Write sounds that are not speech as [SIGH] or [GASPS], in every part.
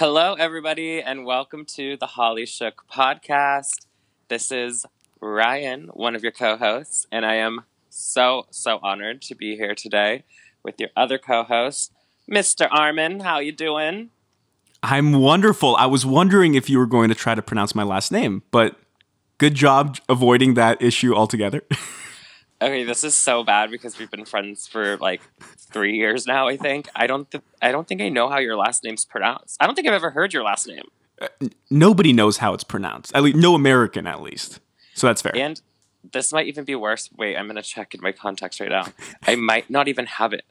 Hello, everybody, and welcome to the Holly Shook podcast. This is Ryan, one of your co hosts, and I am so, so honored to be here today with your other co host, Mr. Armin. How you doing? I'm wonderful. I was wondering if you were going to try to pronounce my last name, but good job avoiding that issue altogether. [LAUGHS] Okay, this is so bad because we've been friends for like three years now. I think I don't. Th- I don't think I know how your last name's pronounced. I don't think I've ever heard your last name. Uh, nobody knows how it's pronounced. At least, no American, at least. So that's fair. And this might even be worse. Wait, I'm gonna check in my contacts right now. I might not even have it.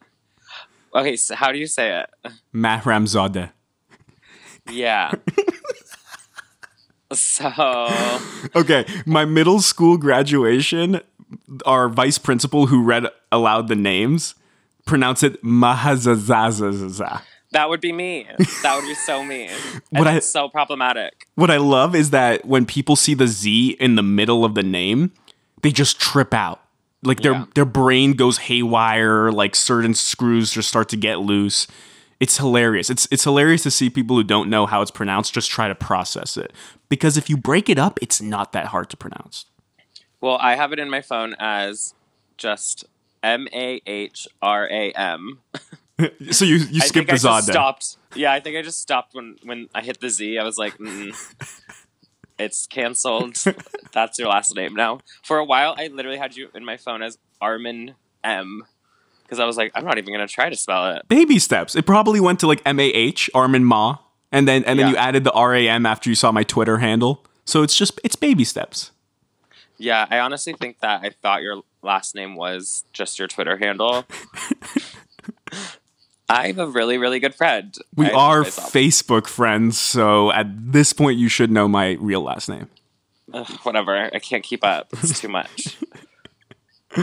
Okay, so how do you say it? Mahramzadeh. Yeah. [LAUGHS] so Okay, my middle school graduation, our vice principal who read aloud the names pronounce it Mahazazazaza. that would be me. That would be so me. [LAUGHS] What I- it's so problematic. What I love is that when people see the Z in the middle of the name, they just trip out. Like their Yeah. their brain goes haywire, like certain screws just start to get loose. It's hilarious. It's it's hilarious to see people who don't know how it's pronounced just try to process it. Because if you break it up, it's not that hard to pronounce. Well, I have it in my phone as just M A H R A M. [LAUGHS] So you you think the I Zod then. stopped. Yeah, I think I just stopped when when I hit the Z. I was like, Mm-mm. [LAUGHS] it's canceled. That's your last name now. For a while, I literally had you in my phone as Armin M. Because I was like, I'm not even gonna try to spell it. Baby steps. It probably went to like M A H, Armin Ma, and then and then Yeah. you added the R A M after you saw my Twitter handle. So it's just it's baby steps. Yeah, I honestly think that I thought your last name was just your Twitter handle. [LAUGHS] I'm a really, really good friend. We I are. Facebook friends, so at this point you should know my real last name. Ugh, whatever. I can't keep up. It's too much. [LAUGHS]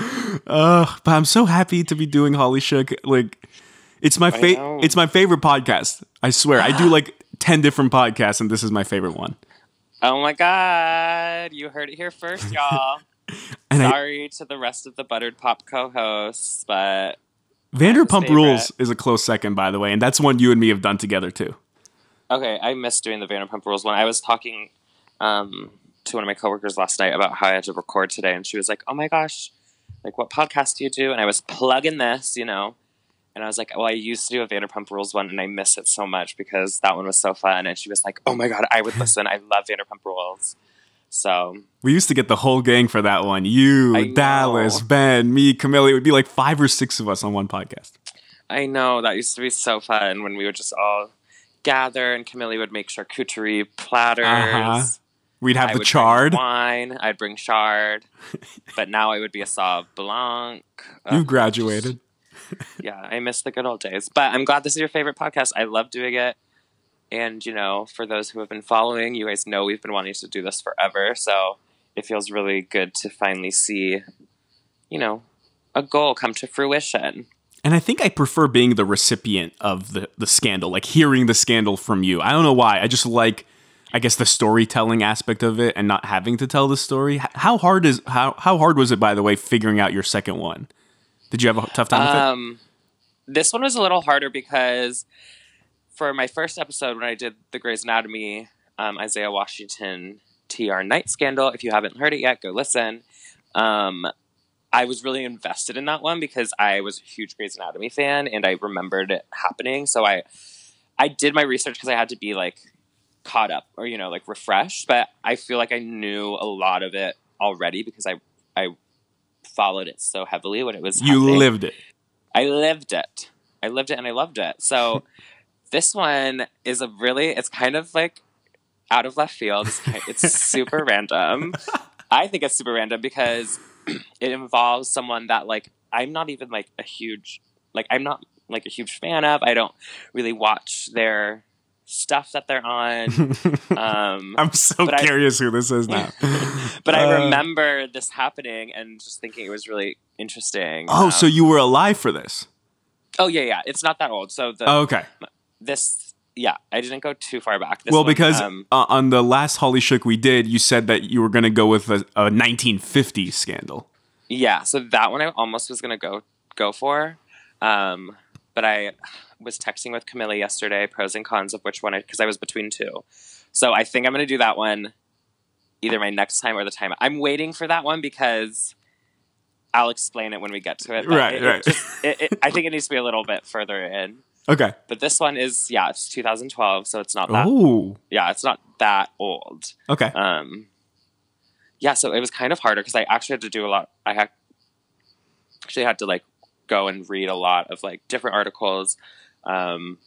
Ugh, but I'm so happy to be doing Holly Shook. Like, it's my fa- it's my favorite podcast. I swear, I do [GASPS] like ten different podcasts, and this is my favorite one. Oh my god. You heard it here first, y'all. [LAUGHS] And I, Sorry to the rest of the Buttered Pop co hosts, but Vanderpump. Rules is a close second, by the way, and that's one you and me have done together too. okay, I missed doing the Vanderpump Rules one. I was talking um, to one of my coworkers last night about how I had to record today, and she was like, oh my gosh, like what podcast do you do? And I was plugging this, you know. And I was like, well, I used to do a Vanderpump Rules one, and I miss it so much because that one was so fun. And she was like, oh my god, I would [LAUGHS] listen. I love Vanderpump Rules. So We used to get the whole gang for that one. You. Dallas, Ben, me, Camille. It would be like five or six of us on one podcast. I know that used to be so fun when we would just all gather, and Camille would make charcuterie platters. Uh-huh. We'd have I the chard. Wine. I'd bring chard, [LAUGHS] but now I would be a Sauv Blanc. You graduated. [LAUGHS] yeah, I miss the good old days. But I'm glad this is your favorite podcast. I love doing it. And, you know, for those who have been following, you guys know we've been wanting to do this forever. So it feels really good to finally see, you know, a goal come to fruition. And I think I prefer being the recipient of the, the scandal, like hearing the scandal from you. I don't know why. I just like, I guess, the storytelling aspect of it and not having to tell the story. How hard is how how hard was it, by the way, figuring out your second one? Did you have a tough time with it? Um, this one was a little harder because for my first episode, when I did the Grey's Anatomy um, Isaiah Washington TR Knight scandal, if you haven't heard it yet, go listen. Um, I was really invested in that one because I was a huge Grey's Anatomy fan and I remembered it happening. So I, I did my research because I had to be like caught up or you know like refreshed. But I feel like I knew a lot of it already because I I followed it so heavily when it was You happening. lived it. I lived it. I lived it and I loved it. So [LAUGHS] this one is a really it's kind of like out of left field. It's, ki- it's super [LAUGHS] random. I think it's super random because [CLEARS THROAT] it involves someone that like I'm not even like a huge like I'm not like a huge fan of. I don't really watch their stuff that they're on. [LAUGHS] Um, I'm so But I- curious who this is [LAUGHS] now. but I Uh, remember this happening and just thinking it was really interesting. Oh, Um, so you were alive for this? oh yeah, yeah. It's not that old. So the Oh, okay. this yeah i didn't go too far back this well, one, because um, uh, on the last Holly Shook we did, you said that you were going to go with a, a 1950s scandal. yeah so that one i almost was gonna go go for um but I was texting with Camilla yesterday, pros and cons of which one because I was between two. So I think I'm going to do that one either my next time or the time. I'm waiting for that one because I'll explain it when we get to it. Right, it- it right. just- it- it- I think it needs to be a little bit further in. Okay. But this one is yeah, it's 2012, so it's not that Oh. yeah, it's not that old. Okay. Um, yeah, so it was kind of harder because I actually had to do a lot. I had actually had to like go and read a lot of like different articles um,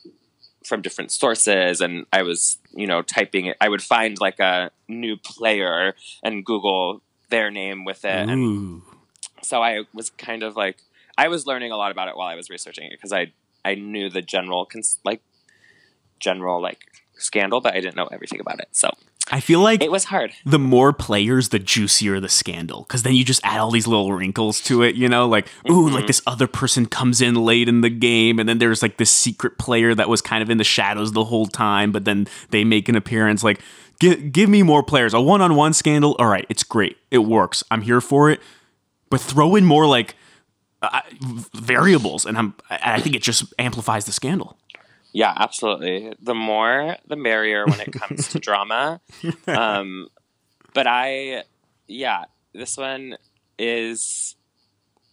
from different sources, and I was you know typing it. I would find like a new player and Google their name with it, and so I was kind of like I was learning a lot about it while I was researching it because I I knew the general cons- like general like scandal, but I didn't know everything about it. So I feel like it was hard. the more players, the juicier the scandal. Because then you just add all these little wrinkles to it, you know? Like, ooh, Mm-hmm. like this other person comes in late in the game, and then there's like this secret player that was kind of in the shadows the whole time, but then they make an appearance. Like, gi- give me more players. A one on one scandal, all right, it's great. It works. I'm here for it. But throw in more like uh, variables, and I'm, I I think it just amplifies the scandal. Yeah, absolutely. The more, the merrier when it comes to [LAUGHS] drama. Um, but I, yeah, this one is.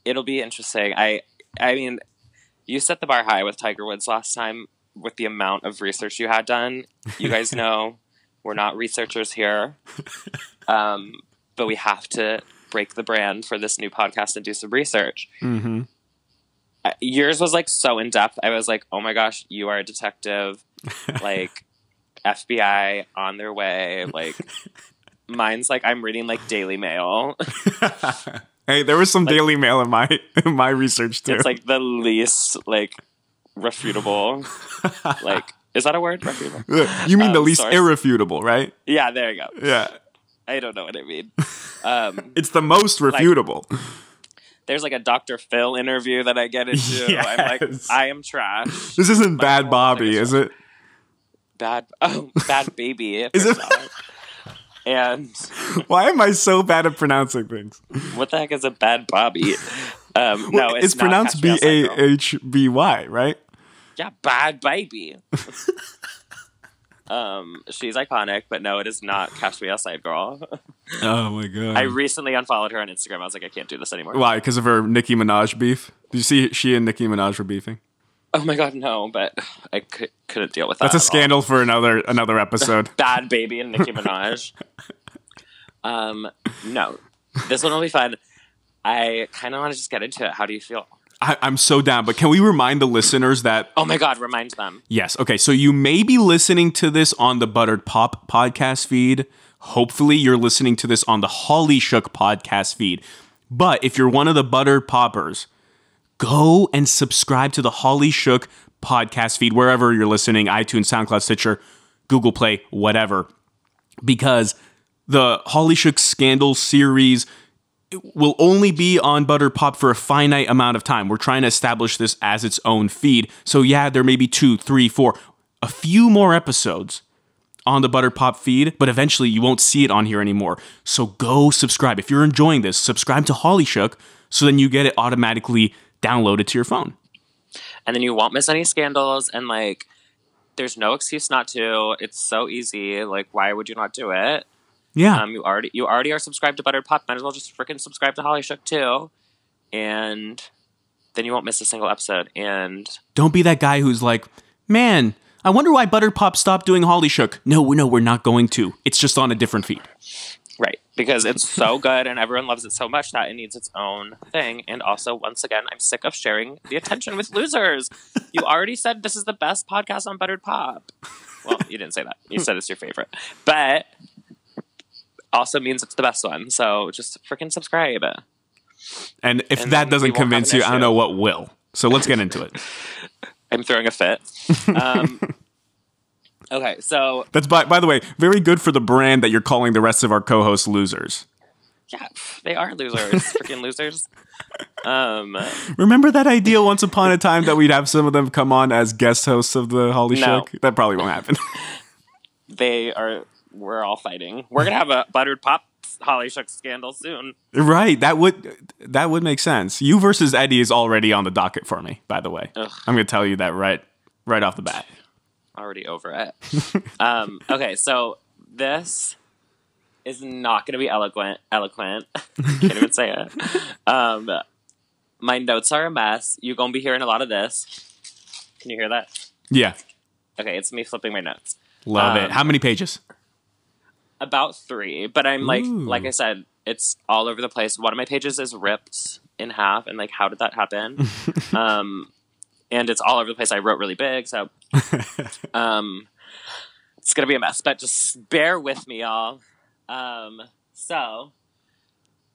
It'll be interesting. I, I mean, you set the bar high with Tiger Woods last time with the amount of research you had done. You guys [LAUGHS] know we're not researchers here, um, but we have to break the brand for this new podcast and do some research. Mm-hmm. Yours was like so in depth. I was like, oh my gosh, you are a detective. [LAUGHS] Like FBI on their way. Like mine's like I'm reading like Daily Mail. [LAUGHS] hey, there was some Daily Mail in my in my research too. it's like the least like refutable. [LAUGHS] Like is that a word? Refutable. you mean the um, least source. irrefutable, right? Yeah, there you go. Yeah. I don't know what I mean. Um, It's the most refutable. There's like a Dr. Phil interview that I get into. [LAUGHS] I'm like, I am trash. this isn't Bad Bobby, is it? Bad, oh, Bhad Bhabie. Is it- And [LAUGHS] Why am I so bad at pronouncing things? what the heck is a bad Bobby? Um, [LAUGHS] no, it's, it's pronounced B A. H B Y, right? Yeah, Bhad Bhabie. Um, she's iconic, but no, it is not Cash Me Outside Girl. [LAUGHS] Oh my god. I recently unfollowed her on Instagram. I was like, I can't do this anymore. Why? Because of her Nicki Minaj beef? Did you see she and Nicki Minaj were beefing? Oh my god, no! But I could, couldn't deal with that. That's a at all. scandal for another another episode. [LAUGHS] Bhad Bhabie and Nicki Minaj. [LAUGHS] um, no, this one will be fun. I kind of want to just get into it. How do you feel? I, I'm so down, but can we remind the listeners that Oh my god, remind them. Yes. Okay. So you may be listening to this on the Buttered Pop podcast feed. Hopefully, you're listening to this on the Holly Shook podcast feed. But if you're one of the Buttered Poppers, go and subscribe to the Holly Shook podcast feed wherever you're listening iTunes, SoundCloud, Stitcher, Google Play, whatever. Because the Holly Shook Scandal series will only be on Butter Pop for a finite amount of time. We're trying to establish this as its own feed. So, yeah, there may be two, three, four, a few more episodes on the Butter Pop feed, but eventually you won't see it on here anymore. So, go subscribe. If you're enjoying this, subscribe to Holly Shook so then you get it automatically downloaded to your phone. and then you won't miss any scandals and like there's no excuse not to it's so easy like why would you not do it Yeah. um you already you already are subscribed to buttered pop might as well just freaking subscribe to holly shook too. And then you won't miss a single episode. And Don't be that guy who's like, man, I wonder why Butter Pop stopped doing Holly Shook. No, no, we're not going to. It's just on a different feed. right. Because it's so good and everyone loves it so much that it needs its own thing. And also once again i'm sick of sharing the attention with losers. You already said this is the best podcast on buttered pop well you didn't say that. You said it's your favorite. But also means it's the best one so just freaking subscribe And if And that doesn't we won't have convince you, I don't know what will. So let's get into it. [LAUGHS] i'm throwing a fit um, [LAUGHS] okay so That's by by the way, very good for the brand that you're calling the rest of our co-hosts losers. yeah they are losers [LAUGHS] freaking losers um Remember that idea once upon a time that we'd have some of them come on as guest hosts of the Holly No. Shook? That probably won't happen. they are we're all fighting we're gonna have a buttered pop Holly Shook scandal soon. Right. That would that would make sense. You versus Eddie is already on the docket for me. By the way, Ugh. I'm going to tell you that right right off the bat. [LAUGHS] Already over it. um, okay, so this is not going to be eloquent. Eloquent. [LAUGHS] Can't even say it. Um, my notes are a mess. You're going to be hearing a lot of this. Can you hear that? Yeah. Okay, it's me flipping my notes. Love it. Um, How many pages? About three, but I'm like, Ooh. like I said, it's all over the place. One of my pages is ripped in half, and like, how did that happen? [LAUGHS] um, and it's all over the place. I wrote really big, so [LAUGHS] um, it's gonna be a mess. But just bear with me, y'all. Um, so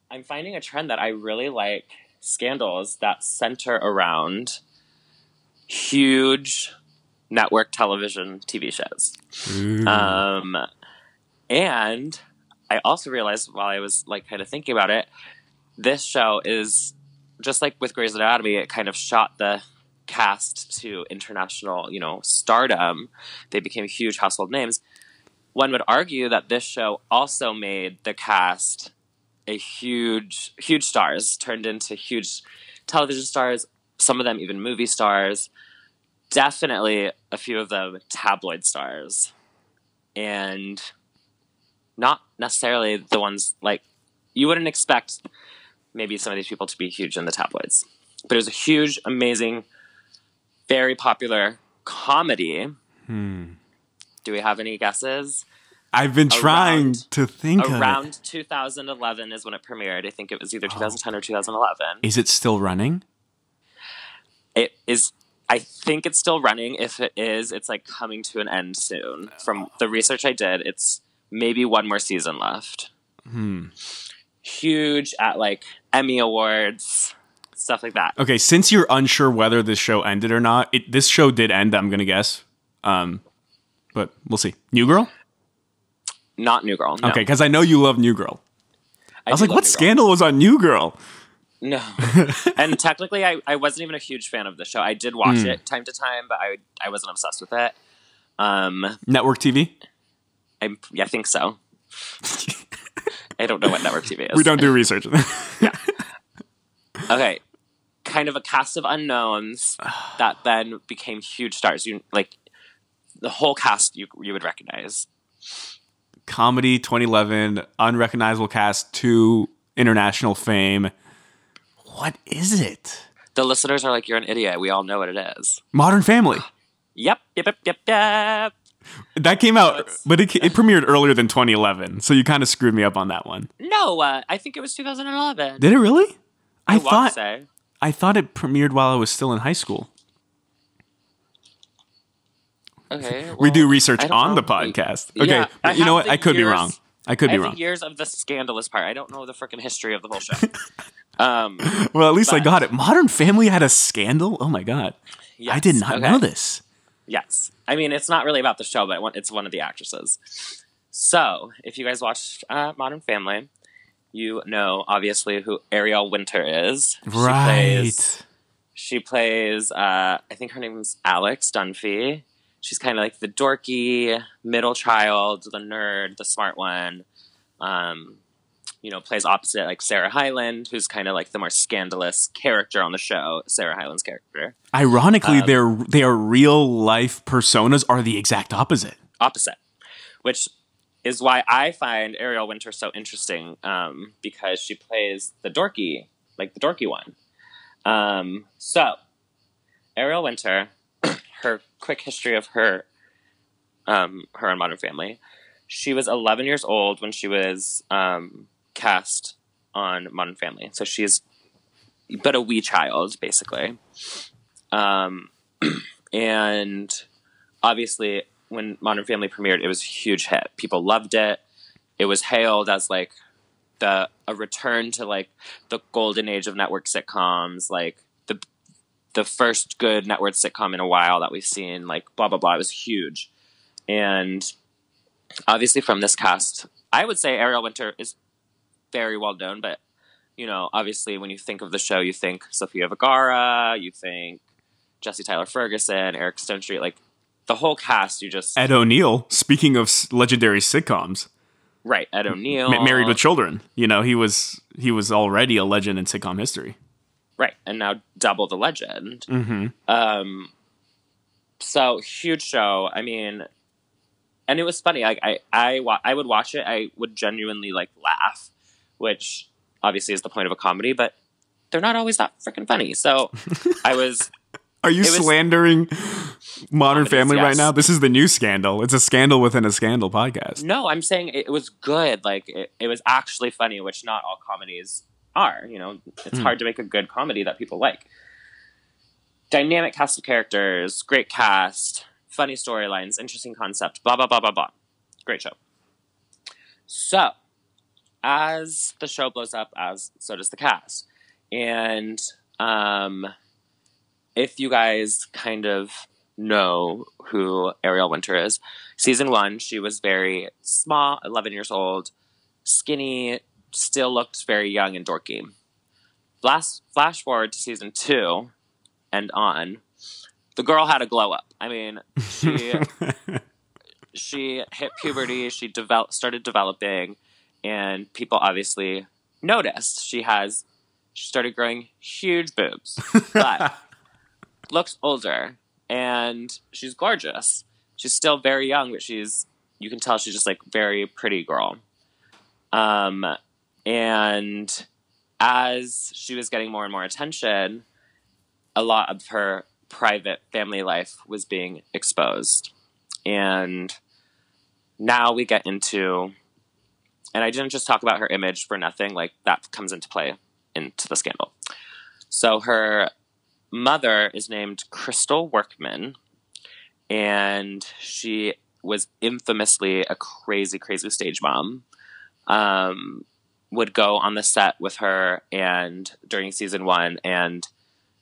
I'm finding a trend that I really like scandals that center around huge network television TV shows. Um, and I also realized while I was like kind of thinking about it, this show is just like with Grey's Anatomy, it kind of shot the cast to international, you know, stardom. They became huge household names. One would argue that this show also made the cast a huge, huge stars, turned into huge television stars, some of them even movie stars, definitely a few of them tabloid stars. And not necessarily the ones like you wouldn't expect maybe some of these people to be huge in the tabloids. But it was a huge, amazing, very popular comedy. Hmm. Do we have any guesses? I've been trying around- to think. Around 2011 is when it premiered. I think it was either 2010 or 2011. Is it still running? It is. I think it's still running. If it is, it's like coming to an end soon. From the research I did, it's maybe one more season left. Hmm. Huge at like Emmy awards, stuff like that. Okay, since you're unsure whether this show ended or not, it, this show did end. I'm gonna guess, um, but we'll see. New Girl. Not New Girl. No. Okay, because I know you love New Girl. I, was like, what scandal was on New Girl? No. [LAUGHS] and technically, I, I wasn't even a huge fan of the show. I did watch Hmm. it time to time, but I I wasn't obsessed with it. Um, Network TV. I I think so. I don't know what network TV is. We don't do research. [LAUGHS] yeah. Okay, kind of a cast of unknowns [SIGHS] that then became huge stars. You like the whole cast you you would recognize. Comedy 2011, unrecognizable cast, to international fame. What is it? The listeners are like, "You're an idiot." We all know what it is. Modern Family. [GASPS] Yep, yep, yep, yep, yep. That came out, That's- but it, it [LAUGHS] premiered earlier than 2011, so you kind of screwed me up on that one. No, uh, I think it was 2011. Did it really? I, want to thought say. I thought it premiered while I was still in high school. Okay, [LAUGHS] we do research on the podcast. Okay, Yeah, I you know what? I could be wrong. I could I be wrong. years of the scandalous part. I don't know the freaking history of the whole show. [LAUGHS] um, Well, at least I got it. Modern Family had a scandal. Oh my god, I did not okay. know this. Yes. I mean, it's not really about the show, but it's one of the actresses. So, if you guys watched uh, Modern Family, you know obviously who Ariel Winter is. She Right. plays, she plays uh, I think her name's Alex Dunphy. She's kind of like the dorky middle child, the nerd, the smart one. Um, you know, plays opposite like Sarah Hyland, who's kind of like the more scandalous character on the show. Sarah Hyland's character. Ironically, Um, their their real life personas are the exact opposite. opposite, which is why I find Ariel Winter so interesting um, because she plays the dorky, like the dorky one. Um, so, Ariel Winter, [CLEARS THROAT] her quick history of her, um, her on Modern Family. She was 11 years old when she was um, cast on Modern Family, so she's but a wee child basically. Um, [CLEARS THROAT] and obviously when Modern Family premiered, it was a huge hit. People loved it. It was hailed as like the a return to like the golden age of network sitcoms, like the the first good network sitcom in a while that we've seen. Like blah blah blah. It was huge, and obviously from this cast, I would say Ariel Winter is very well known, but you know, obviously when you think of the show, you think Sofia Vergara, you think Jesse Tyler Ferguson, Eric Stonestreet, like the whole cast. You just Ed O'Neill. Speaking of legendary sitcoms, right, Ed O'Neill, Ma- married with children. You know, he was he was already a legend in sitcom history. right, and now double the legend. Mm-hmm. Um, so huge show. I mean, and it was funny. Like I, I, I would watch it. I would genuinely like laugh, which obviously is the point of a comedy, but they're not always that freaking funny. So [LAUGHS] I was Are you was- slandering Modern Family right now? This is the new scandal. It's a scandal within a scandal podcast. no. I'm saying it was good. Like it, it was actually funny, which not all comedies are. You know, it's Hmm. hard to make a good comedy that people like. Dynamic cast of characters, great cast, funny storylines, interesting concept, blah blah blah blah blah. Great show. So, as the show blows up, as so does the cast, and um, if you guys kind of know who Ariel Winter is, season one, she was very small, eleven years old, skinny, still looked very young and dorky. Flash, flash forward to season two and on, the girl had a glow up. I mean, she [LAUGHS] she hit puberty. She developed, started developing, and people obviously noticed. She has she started growing huge boobs, but [LAUGHS] looks older, and she's gorgeous. She's still very young, but she's you can tell she's just like very pretty girl. Um, and as she was getting more and more attention, a lot of her private family life was being exposed. And now we get into, and I didn't just talk about her image for nothing, like that comes into play into the scandal. So her mother is named Chrystal Workman, and she was infamously a crazy, crazy stage mom. Um, would go on the set with her and during season one and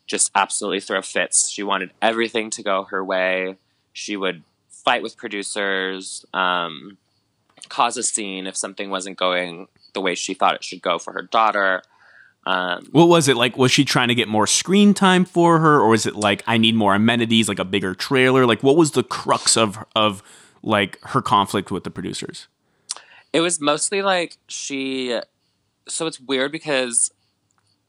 just absolutely throw fits. She wanted everything to go her way. She would fight with producers, um, cause a scene if something wasn't going the way she thought it should go for her daughter. Um, what was it like? Was she trying to get more screen time for her, or is it like I need more amenities, like a bigger trailer? Like, what was the crux of of like her conflict with the producers? It was mostly like she. So it's weird because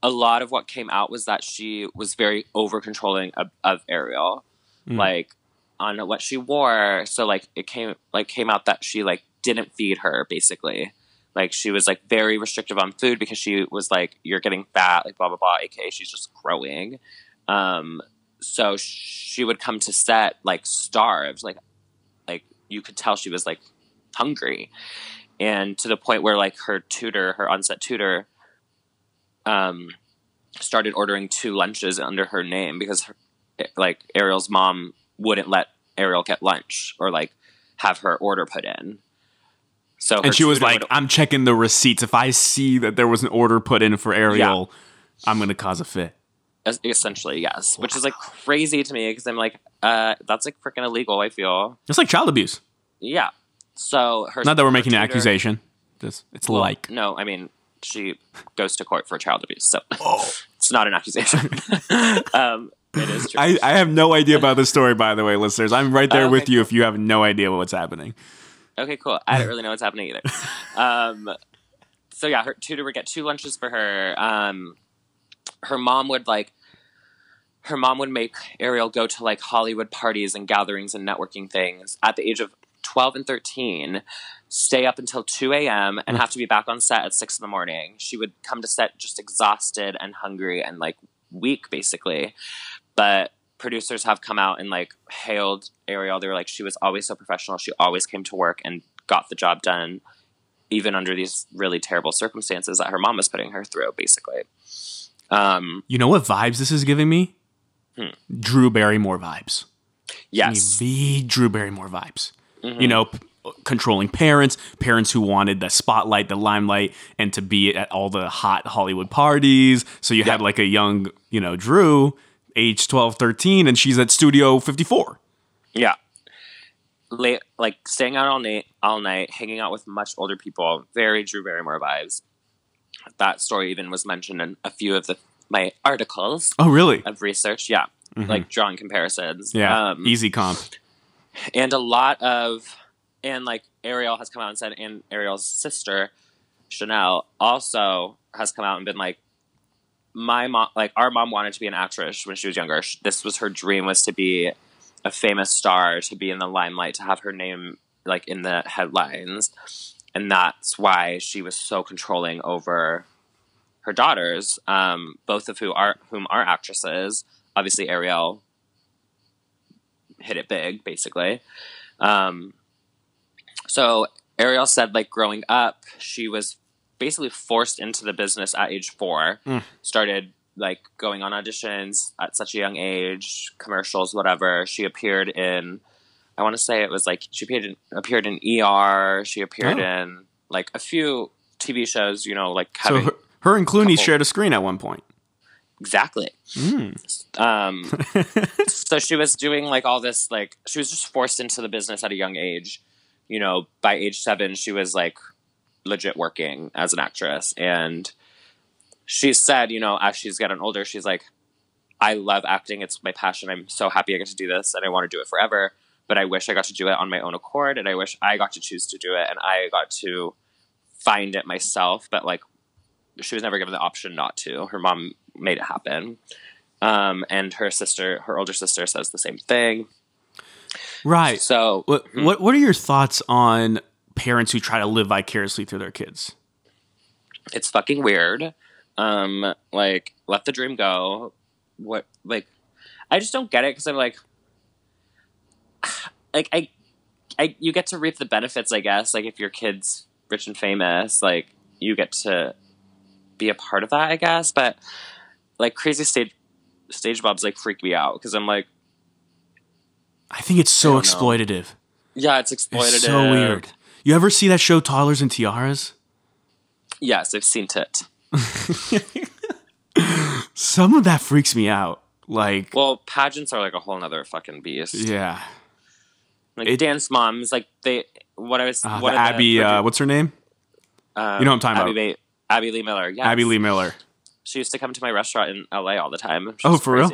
a lot of what came out was that she was very over controlling of, of Ariel, Mm. like on what she wore. So like it came like came out that she like didn't feed her basically. Like she was like very restrictive on food because she was like you're getting fat, like blah blah blah. AKA she's just growing. Um, so she would come to set like starved, like like you could tell she was like hungry and to the point where like her tutor her onset tutor um started ordering two lunches under her name because her, like ariel's mom wouldn't let ariel get lunch or like have her order put in so And she was like, would- "I'm checking the receipts. If I see that there was an order put in for Ariel, I'm going to cause a fit." es- essentially yes which is like crazy to me because i'm like uh that's like freaking illegal i feel It's like child abuse. yeah so her Not that we're her making an accusation. Just it's Well, like no i mean she goes to court for child abuse so [LAUGHS] Oh. [LAUGHS] it's not an accusation [LAUGHS] um it is true I, I have no idea about this story, by the way, listeners. I'm right there Oh, with okay, you if you have no idea what's happening. Okay, cool. I don't [LAUGHS] really know what's happening either. Um, so yeah, her tutor would get two lunches for her. Um, her mom would like, her mom would make Ariel go to like Hollywood parties and gatherings and networking things at the age of twelve and thirteen. Stay up until two a.m. and have to be back on set at six in the morning. She would come to set just exhausted and hungry and like weak, basically. But producers have come out and like hailed Ariel. They were like, she was always so professional. She always came to work and got the job done, even under these really terrible circumstances that her mom was putting her through, basically. Um, You know what vibes this is giving me? Hmm. Drew Barrymore vibes. yes. The Drew Barrymore vibes. Mhm. You know, p- controlling parents, parents who wanted the spotlight, the limelight, and to be at all the hot Hollywood parties. So you had like a young, you know, Drew, age 12, 13, and she's at Studio 54. Yeah. Late, like staying out all night, all night, hanging out with much older people. Very Drew Barrymore vibes. That story even was mentioned in a few of the my articles Oh, really? of research. Yeah, Mhm. like drawing comparisons. yeah. Um, Easy comp. and a lot of and like Ariel has come out and said, and Ariel's sister Shanelle also has come out and been like, my mom, like our mom, wanted to be an actress when she was younger. This was her dream was to be a famous star, to be in the limelight, to have her name like in the headlines, and that's why she was so controlling over her daughters, um, both of who are whom are actresses. Obviously, Ariel hit it big, basically. Um, so Ariel said, like growing up, she was basically forced into the business at age four. Mm. Started like going on auditions at such a young age, commercials, whatever. She appeared in. I want to say it was like she appeared in, appeared in ER. She appeared Oh. in like a few TV shows. You know, like So her, her and Clooney couple- shared a screen at one point. exactly. Mm. Um, [LAUGHS] so she was doing like all this like she was just forced into the business at a young age you know by age seven she was like legit working as an actress. And she said you know as she's getting older she's like i love acting. It's my passion. I'm so happy i get to do this and i want to do it forever. But i wish i got to do it on my own accord and i wish i got to choose to do it and i got to find it myself. But like she was never given the option not to. Her mom made it happen. Um, and her sister, her older sister, says the same thing. Right. So What, what What are your thoughts on parents who try to live vicariously through their kids? it's fucking weird. Um, like, let the dream go. What, like, I just don't get it because I'm like, [SIGHS] like I, I, you get to reap the benefits, I guess. Like, if your kid's rich and famous, like, you get to be a part of that, I guess. But like, crazy stage, stage bobs like freak me out because I'm like, I think it's so don't know. exploitative. yeah, it's exploitative. It's so weird. You ever see that show Toddlers and Tiaras? Yes, I've seen it. [LAUGHS] Some of that freaks me out. Like, Well, pageants are like a whole nother fucking beast. yeah, Like It- dance moms, like they what I was uh, what the Abby. uh, what's her name? um, you know what I'm talking Abby about. Ba- Abby Lee Miller. Yes. Abby Lee Miller. She used to come to my restaurant in LA all the time. She Oh, for real?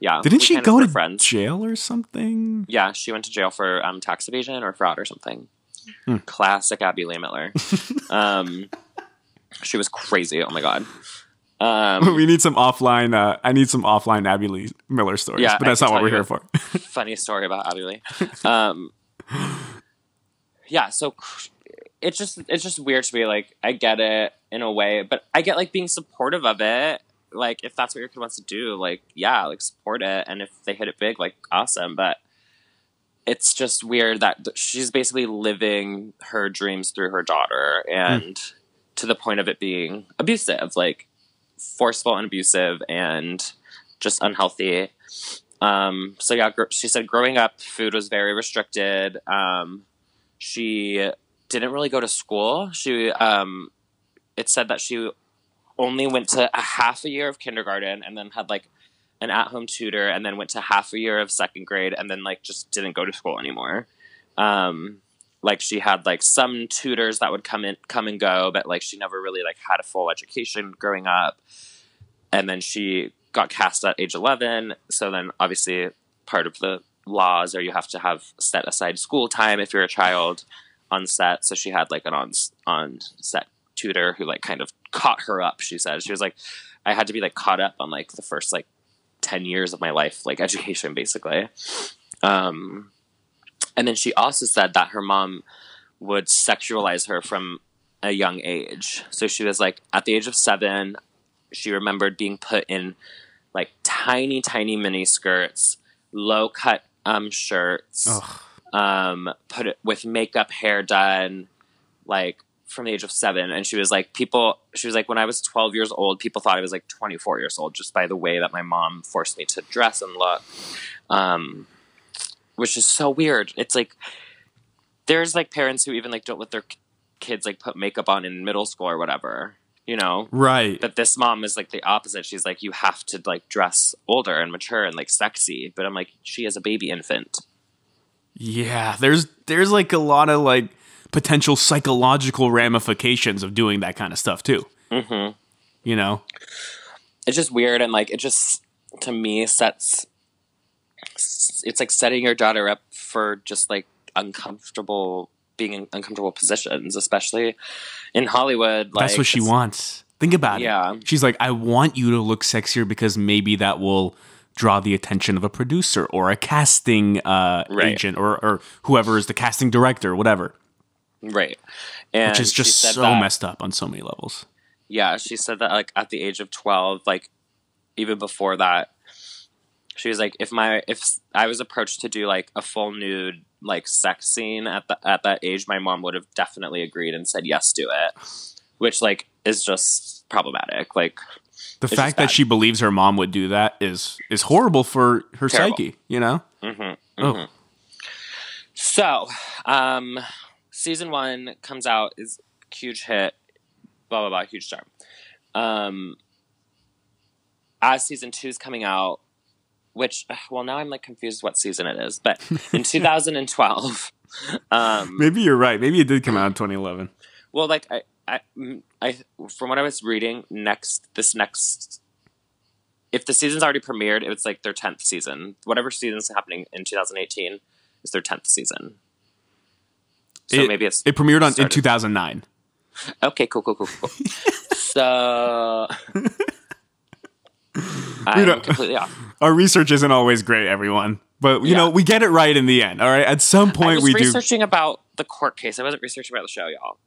Yeah. Didn't she go to friends? jail or something? yeah, she went to jail for um, tax evasion or fraud or something. Hmm. Classic Abby Lee Miller. [LAUGHS] um, she was crazy. Oh my god. [LAUGHS] Um, we need some offline. Uh, I need some offline Abby Lee Miller stories, Yeah, but that's not what we're here for. funny story about Abby Lee. [LAUGHS] Um, yeah, so it's just it's just weird to me. Like I get it in a way, but I get like being supportive of it. Like if that's what your kid wants to do, like yeah, like support it. And if they hit it big, like awesome. But it's just weird that she's basically living her dreams through her daughter, and to the point of it being abusive, like forceful and abusive, and just unhealthy. Um, so yeah, gr- she said growing up, food was very restricted. Um, she didn't really go to school. She, um, it said that she only went to a half a year of kindergarten and then had like an at-home tutor and then went to half a year of second grade and then like just didn't go to school anymore. Um, like she had like some tutors that would come in, come and go, but like she never really like had a full education growing up. And then she got cast at age 11 so then obviously part of the laws are you have to have set aside school time if you're a child on set so she had like an on on set tutor who like kind of caught her up she said she was like i had to be like caught up on like the first like 10 years of my life like education basically um and then she also said that her mom would sexualize her from a young age so she was like at the age of 7 she remembered being put in like tiny, tiny mini skirts, low cut um, shirts, Ugh. um, put it with makeup, hair done, like from the age of seven. And she was like, people, she was like, when I was 12 years old, people thought I was like 24 years old just by the way that my mom forced me to dress and look. Um, which is so weird. It's like, there's like parents who even like don't let their kids like put makeup on in middle school or whatever, you know? Right. But this mom is like the opposite. She's like, you have to like dress older and mature and like sexy. But I'm like, she is a baby infant. Yeah, there's there's like a lot of like potential psychological ramifications of doing that kind of stuff too. hmm You know? It's just weird and like it just to me sets. It's like setting your daughter up for just like uncomfortable being in uncomfortable positions, especially in Hollywood. Like, That's what she wants. Think about Yeah. it. Yeah, she's like, I want you to look sexier because maybe that will draw the attention of a producer or a casting uh, Right. agent or, or whoever is the casting director, whatever. Right. And Which is just so that- messed up on so many levels. Yeah, she said that like at the age of 12, like even before that, she was like if my if I was approached to do like a full nude like sex scene at the at that age, my mom would have definitely agreed and said yes, do it. Which like is just problematic. Like The fact that she believes her mom would do that is is horrible for her Terrible. psyche, you know? mhm, Oh. mhm. So, um season 1 comes out is huge hit blah blah blah huge star. Um as season 2 is coming out which [SIGHS] well now I'm like confused what season it is, but in [LAUGHS] 2012 um Maybe you're right. Maybe it did come out in 2011. well like I I, mm, I from what I was reading next this next if the season's already premiered it's like their 10th season whatever season's happening in 2018 is their 10th season so It- maybe it's It premiered on in 2009. okay cool cool cool cool [LAUGHS] so [LAUGHS] I'm completely off Our research isn't always great, everyone. But you Yeah. know, we get it right in the end. All right. At some I point was we do researching about the court case I wasn't researching about the show y'all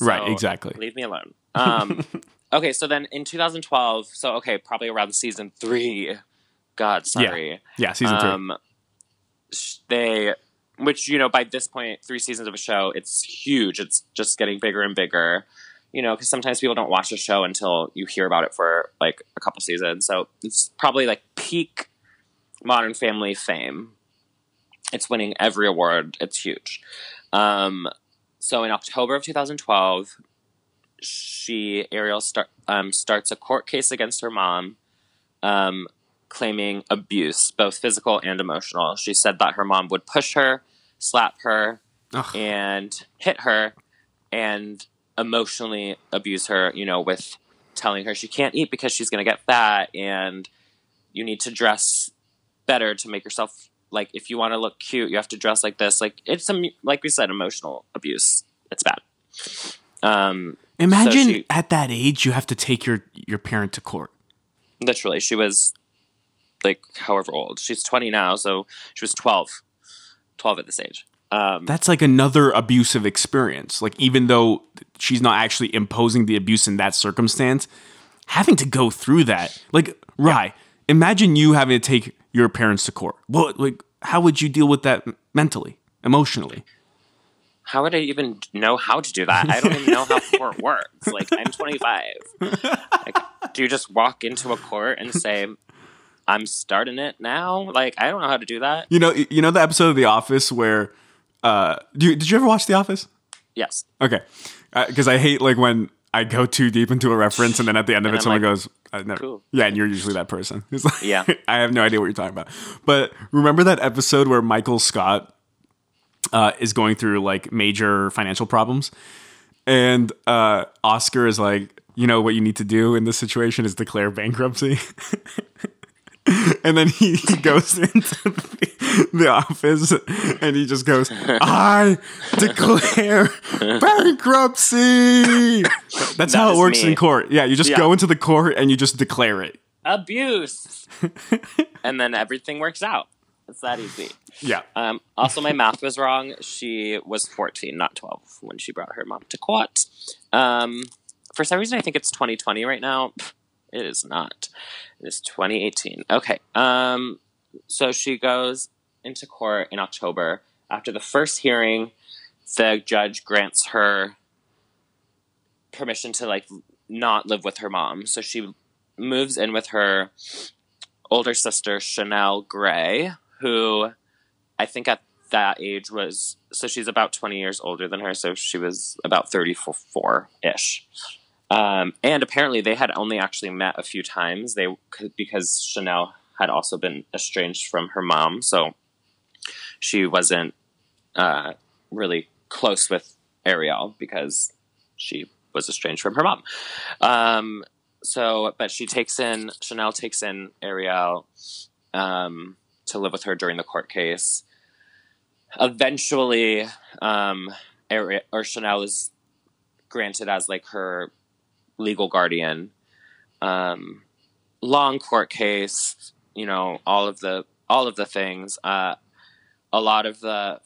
Right, So, exactly. Leave me alone. Um, [LAUGHS] okay, so then in 2012, so okay, probably around season three. God, sorry. Yeah, season 3. Um, they, which you know, by this point, three seasons of a show, it's huge. It's just getting bigger and bigger. You know, because sometimes people don't watch a show until you hear about it for like a couple seasons. So it's probably like peak Modern Family fame. It's winning every award. It's huge. Um, so in October of 2012, she Ariel start, um, starts a court case against her mom, um, claiming abuse, both physical and emotional. She said that her mom would push her, slap her, Ugh. and hit her, and emotionally abuse her. You know, with telling her she can't eat because she's going to get fat, and you need to dress better to make yourself like if you want to look cute, you have to dress like this. Like it's some like we said, emotional abuse. It's bad. Um, Imagine so she- at that age you have to take your your parent to court. literally, she was like however old. She's twenty now, so she was 12. 12 at this age. Um, That's like another abusive experience. Like even though she's not actually imposing the abuse in that circumstance, having to go through that. Like, Rye, imagine you having to take your parents to court. Well, like how would you deal with that mentally, emotionally? how would I even know how to do that? I don't even know how [LAUGHS] court works. Like I'm 25. Like, do you just walk into a court and say, "I'm starting it now"? Like I don't know how to do that. You know, you know the episode of The Office where uh do you, did you ever watch The Office? Yes. Okay. Because I hate like when I go too deep into a reference and then at the end of it I'm someone like, goes, I never. cool. Yeah, and you're usually that person. [LAUGHS] It's like, Yeah. [LAUGHS] I have no idea what you're talking about. But remember that episode where Michael Scott uh, is going through like major financial problems? And uh, Oscar is like, you know what you need to do in this situation is declare bankruptcy. [LAUGHS] [LAUGHS] and then he, he goes [LAUGHS] into the, the office and he just goes, I declare [LAUGHS] bankruptcy. That's That how it works me. in court. Yeah, you just Yeah. go into the court and you just declare it. Abuse. and then everything works out. It's that easy. Yeah. Um, also, my math was wrong. She was 14, not 12, when she brought her mom to court. Um, for some reason, I think it's 2020 right now. It is not. It is 2018. Okay. Um, so she goes into court in October. After the first hearing, the judge grants her permission to like not live with her mom. So she moves in with her older sister Shanelle Gray, who I think at that age was so she's about 20 years older than her, so she was about 34 ish. Um, and apparently, they had only actually met a few times. They because Shanelle had also been estranged from her mom, so she wasn't uh, really close with Ariel because she was estranged from her mom. Um, so, but she takes in Shanelle takes in Ariel um, to live with her during the court case. eventually, um, Ari- or Chanel is granted as like her legal guardian. Um, long court case, you know, all of the all of the things. Uh, a lot of the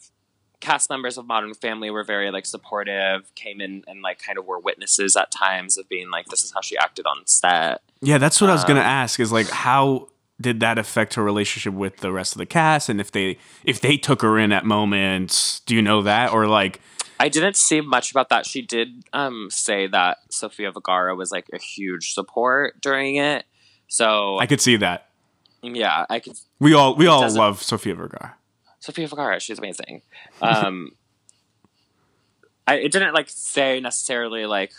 cast members of Modern Family were very like supportive, came in and like kind of were witnesses at times of being like, this is how she acted on set. Yeah, that's what I was gonna Um, ask. Is like how did that affect her relationship with the rest of the cast, and if they if they took her in at moments? Do you know that, or like I didn't see much about that. She did um, say that Sofia Vergara was like a huge support during it. So I could see that. yeah, I could. We all we all love Sofia Vergara. Sofia Vergara, she's amazing. Um, [LAUGHS] I it didn't like say necessarily like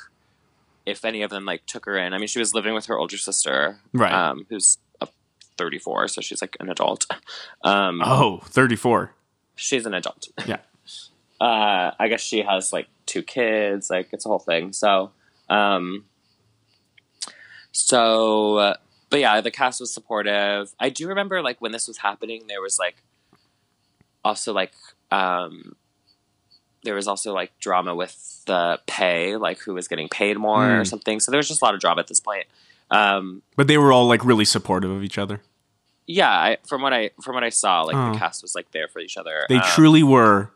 if any of them like took her in. I mean, she was living with her older sister, Right. Um, who's a 34, so she's like an adult. Um, Oh, 34. she's an adult. Yeah. Uh, I guess she has like two kids. Like it's a whole thing. So, um, so, uh, but yeah, the cast was supportive. I do remember like when this was happening, there was like also like um, there was also like drama with the pay, like who was getting paid more or Mm. something. So there was just a lot of drama at this point. Um, But they were all like really supportive of each other. yeah, I, from what I from what I saw, like Oh. the cast was like there for each other. They Um, truly were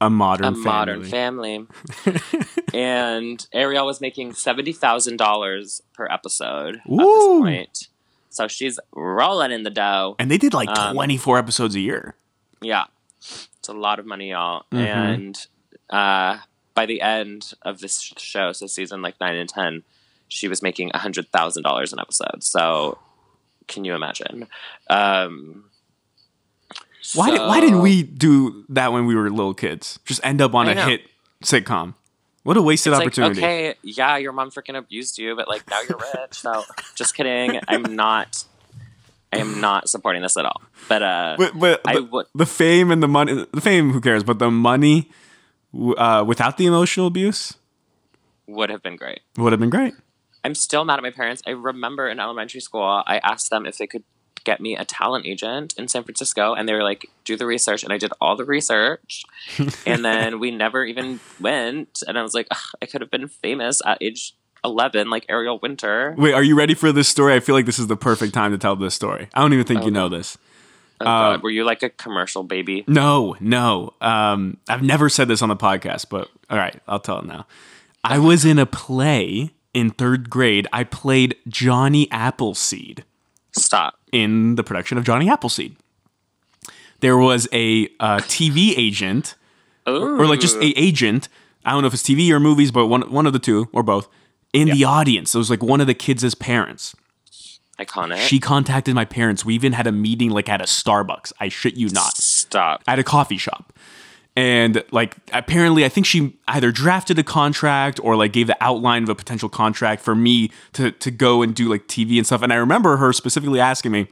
a modern a family. modern family. [LAUGHS] and Ariel was making seventy thousand dollars per episode at this point. So she's rolling in the dough. and they did like Um, 24 episodes a year. Yeah. It's a lot of money, y'all. Mhm. And uh, by the end of this show, so season like nine and ten, she was making hundred thousand dollars an episode. So can you imagine? Um, Why, did, why didn't we do that when we were little kids? Just end up on I a know. hit sitcom. What a wasted It's like, opportunity. okay, yeah, your mom freaking abused you, but like now you're rich. So just kidding. I'm not. I am not supporting this at all. But uh, But, but I the, the fame and the money, the fame, who cares? But the money uh, without the emotional abuse Would have been great. would have been great. I'm still mad at my parents. I remember in elementary school, I asked them if they could get me a talent agent in San Francisco, and they were like, "Do the research," and I did all the research, [LAUGHS] and then we never even went. And I was like, I could have been famous at age 11, like Ariel Winter. Wait, are you ready for this story? I feel like this is the perfect time to tell this story. I don't even think you know this. Oh, God, were you like a commercial baby? No, no. Um, I've never said this on the podcast, but all right, I'll tell it now. I was in a play in third grade. I played Johnny Appleseed Stop. in the production of Johnny Appleseed. There was a uh, TV agent, Ooh. or like just a agent. I don't know if it's TV or movies, but one one of the two or both. In the audience, it was like one of the kids' parents. iconic. She contacted my parents. We even had a meeting like at a Starbucks. I shit you not. Stop. at a coffee shop. And like apparently I think she either drafted a contract or like gave the outline of a potential contract for me to to go and do like TV and stuff. And I remember her specifically asking me,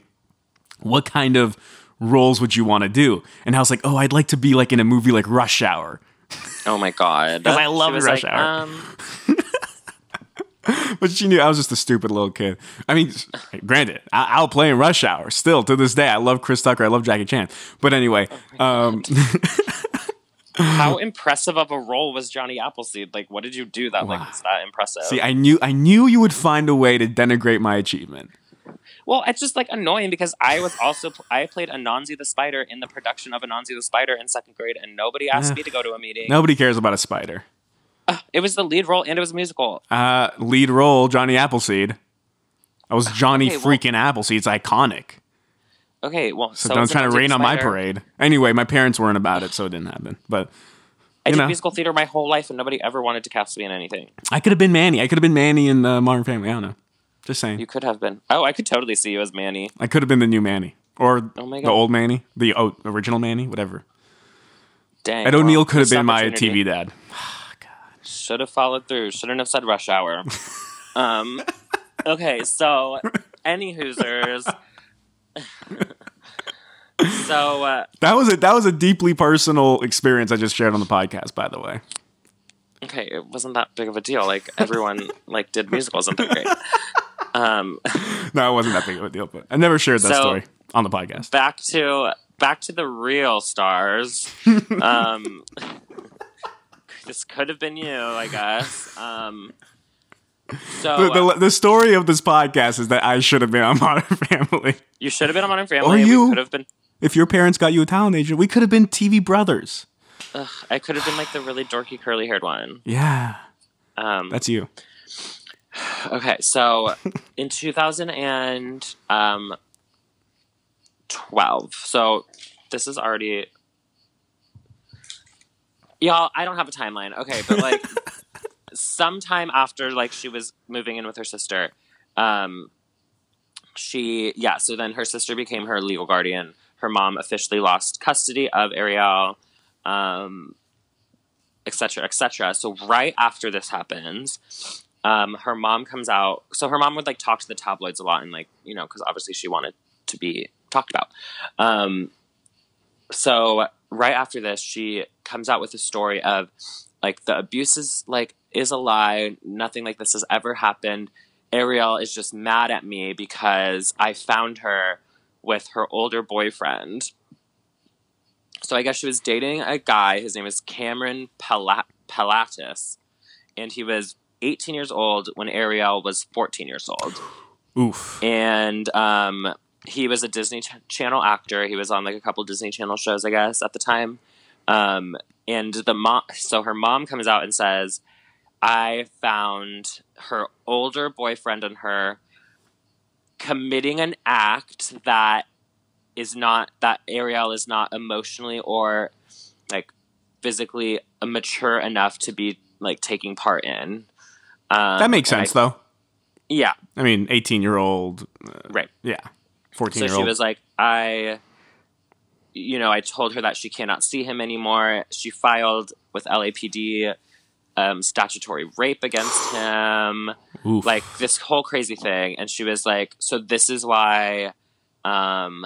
"What kind of roles would you want to do?" And I was like, "Oh, I'd like to be like in a movie like Rush Hour." Oh my god. [LAUGHS] 'Cause I love Rush like, Hour. Um, [LAUGHS] But she knew I was just a stupid little kid. I mean, granted, I- I'll play in Rush Hour still to this day. I love Chris Tucker. I love Jackie Chan. But anyway, um, [LAUGHS] Uh-huh. how impressive of a role was Johnny Appleseed? Like, what did you do that like was that impressive? see, I knew I knew you would find a way to denigrate my achievement. Well, it's just like annoying because I was also I played Anansi the Spider in the production of Anansi the Spider in second grade, and nobody asked me to go to a meeting. Nobody cares about a spider. Ugh, it was the lead role and it was a musical. Uh, lead role Johnny Appleseed. I was uh, Johnny Okay, well- freaking Appleseed. It's iconic. Okay, well, So, so don't try to rain on my parade. Anyway, my parents weren't about it, so it didn't happen. But I did know. musical theater my whole life, and nobody ever wanted to cast me in anything. I could have been Manny. I could have been Manny in the Modern Family. I don't know. Just saying. You could have been. Oh, I could totally see you as Manny. I could have been the new Manny or Oh my the old Manny, the oh, original Manny, whatever. Dang. Ed well, O'Neill could have been my. TV dad. [SIGHS] Oh, Should have followed through. Shouldn't have said rush hour. [LAUGHS] um. Okay, so any Hoosers. So uh, That was a that was a deeply personal experience I just shared on the podcast. By the way, okay, it wasn't that big of a deal. Like everyone like did musicals and they're great. Um, no, it wasn't that big of a deal. But I never shared that So- story on the podcast. back to back to the real stars. [LAUGHS] um, [LAUGHS] this could have been you, I guess. Um, so The, the, the story of this podcast is that I should have been on [LAUGHS] Modern Family. you should have been a Modern Family. Or you. Could have been. If your parents got you a talent agent, we could have been TV brothers. Ugh, I could have been like the really dorky curly haired one. Yeah, Um, that's you. Okay, so [LAUGHS] in 2012, so this is already. Y'all, I don't have a timeline. Okay, but like [LAUGHS] sometime after like she was moving in with her sister, um, she yeah. So then her sister became her legal guardian. Her mom officially lost custody of Ariel, um, etc cetera, et cetera. So right after this happens, um, her mom comes out. So her mom would like talk to the tabloids a lot, and like you know, because obviously she wanted to be talked about. Um, so right after this, she comes out with a story of like the abuse is like is a lie. Nothing like this has ever happened. Ariel is just mad at me because I found her with her older boyfriend. So I guess she was dating a guy. His name is Cameron Palatas, and he was 18 years old when Ariel was 14 years old. Oof. And um, he was a Disney Ch- Channel actor. He was on like a couple Disney Channel shows, I guess, at the time. Um, and the mom, so her mom comes out and says, I found her older boyfriend and her committing an act that is not, that Ariel is not emotionally or like physically mature enough to be like taking part in. Um, That makes and I- sense, though. yeah, I mean, 18 year old. right. Yeah. 14 So year she old. was like, I, you know, I told her that she cannot see him anymore. She filed with LAPD um, statutory rape against him, Oof. like this whole crazy thing. And she was like, so this is why, um,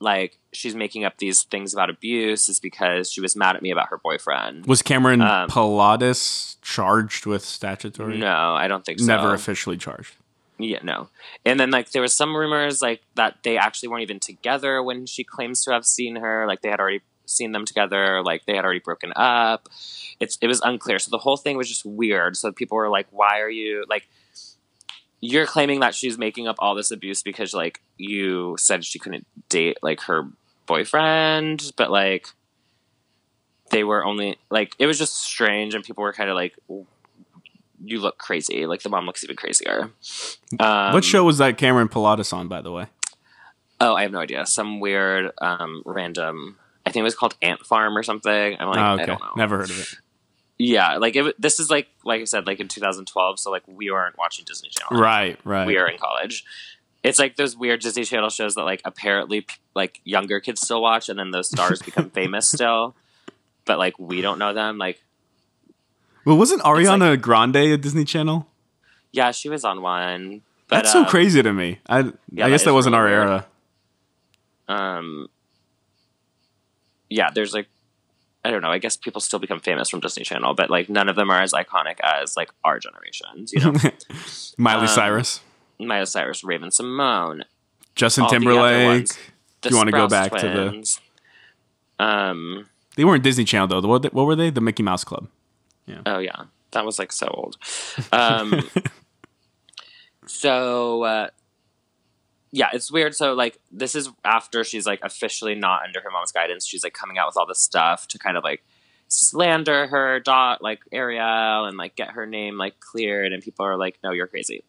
like she's making up these things about abuse is because she was mad at me about her boyfriend. was Cameron um, Palatas charged with statutory? No, I don't think so. Never officially charged. Yeah, no. And then like there was some rumors like that they actually weren't even together when she claims to have seen her. Like they had already seen them together. Like they had already broken up. It's it was unclear. So the whole thing was just weird. So people were like, "Why are you like?" You're claiming that she's making up all this abuse because like you said she couldn't date like her boyfriend, but like they were only like it was just strange, and people were kind of like, "You look crazy." Like the mom looks even crazier. Um, what show was that Cameron Palatas on, by the way? Oh, I have no idea. Some weird, um, random. I think it was called Ant Farm or something. I'm like, oh, I don't know. Never heard of it. Yeah, like it, this is like, like I said, like in 2012. So like we weren't watching Disney Channel. Right, right. We are in college. It's like those weird Disney Channel shows that like apparently p- like younger kids still watch, and then those stars become [LAUGHS] famous still, but like we don't know them. Like, Well, wasn't Ariana Grande a Disney Channel? yeah, she was on one. But, That's so um, crazy to me. I, yeah, I guess that that wasn't really our weird. era. um yeah there's like i don't know i guess people still become famous from disney channel but like none of them are as iconic as like our generations you know [LAUGHS] Miley Um, Cyrus, miley cyrus raven simone Justin all Timberlake. the you wanna go Sprouse back to the- um They weren't Disney Channel though. What, what were they? The Mickey Mouse Club. Oh yeah that was like so old [LAUGHS] um [LAUGHS] so uh yeah, it's weird. So like this is after she's like officially not under her mom's guidance. She's like coming out with all this stuff to kind of like slander her dot like Ariel and like get her name like cleared and people are like, No, you're crazy.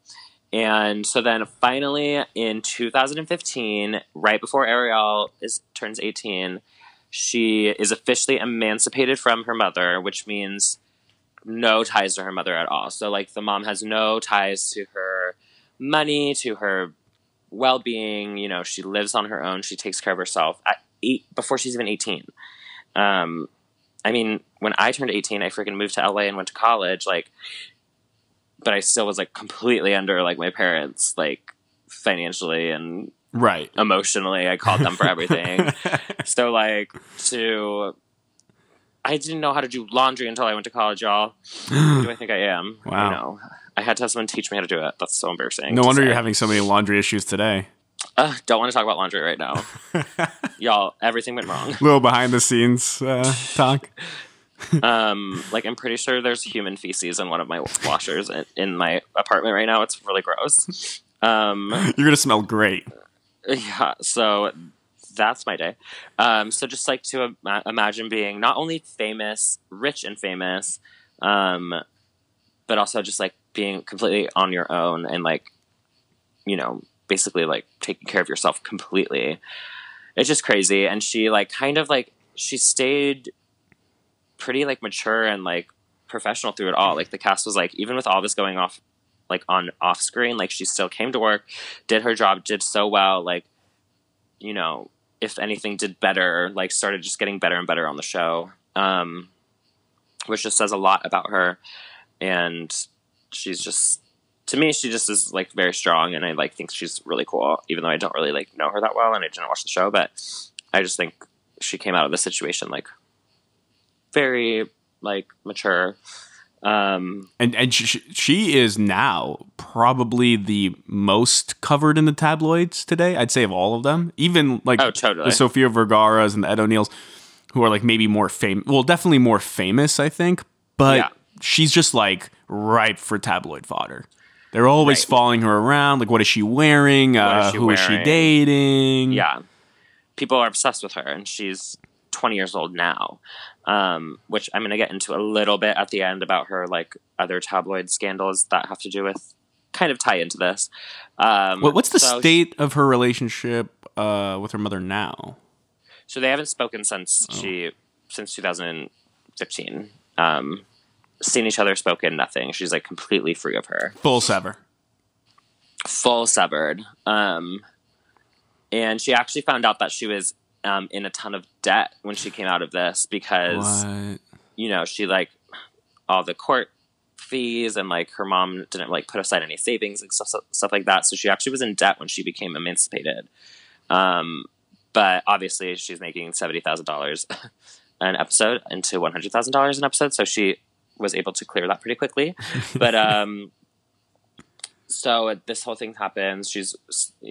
And so then finally in 2015, right before Ariel is turns 18, she is officially emancipated from her mother, which means no ties to her mother at all. So like the mom has no ties to her money, to her well-being you know she lives on her own she takes care of herself at eight before she's even 18 um i mean when i turned 18 i freaking moved to la and went to college like but i still was like completely under like my parents like financially and Right. emotionally i called them for everything [LAUGHS] so like to i didn't know how to do laundry until i went to college y'all who do i think i am Wow. i know i had to have someone teach me how to do it that's so embarrassing no wonder say. you're having so many laundry issues today. Uh, don't want to talk about laundry right now. [LAUGHS] y'all, everything went wrong. little behind the scenes uh, talk. [LAUGHS] um, like I'm pretty sure there's human feces in one of my washers in, in my apartment right now. It's really gross. Um, [LAUGHS] You're gonna smell great. yeah, so that's my day. Um, so just like to ima- imagine being not only famous, rich and famous, um, but also just like being completely on your own and like, you know, basically like taking care of yourself completely. It's just crazy. And she like kind of like she stayed pretty like mature and like professional through it all. Like the cast was like even with all this going off like on off screen, like she still came to work, did her job, did so well, like you know, if anything did better, like started just getting better and better on the show. Um which just says a lot about her. And she's just to me she just is like very strong and I like think she's really cool even though I don't really like know her that well and I didn't watch the show. But I just think she came out of the situation like very like mature um And and she, she is now probably the most covered in the tabloids today. I'd say of all of them, even like oh totally the Sofia Vergara's and the Ed O'Neills, who are like maybe more famous. Well, definitely more famous, I think. But Yeah. she's just like ripe for tabloid fodder. They're always Right. following her around. Like, what is she wearing? What is uh, she who is she dating? yeah people are obsessed with her and she's 20 years old now um, which i'm going to get into a little bit at the end about her like other tabloid scandals that have to do with kind of tie into this um, What, what's the so- state of her relationship uh, with her mother now? so they haven't spoken since Oh. she since 2015 um, seen each other spoken nothing she's like completely free of her Full sever. full severed. Um, and she actually found out that she was um, in a ton of debt when she came out of this because What? you know she like all the court fees and like her mom didn't like put aside any savings and stuff stuff like that. So she actually was in debt when she became emancipated. Um, but obviously she's making seventy thousand dollars [LAUGHS] an episode into one hundred thousand dollars an episode, so she was able to clear that pretty quickly. [LAUGHS] but um, so this whole thing happens. She's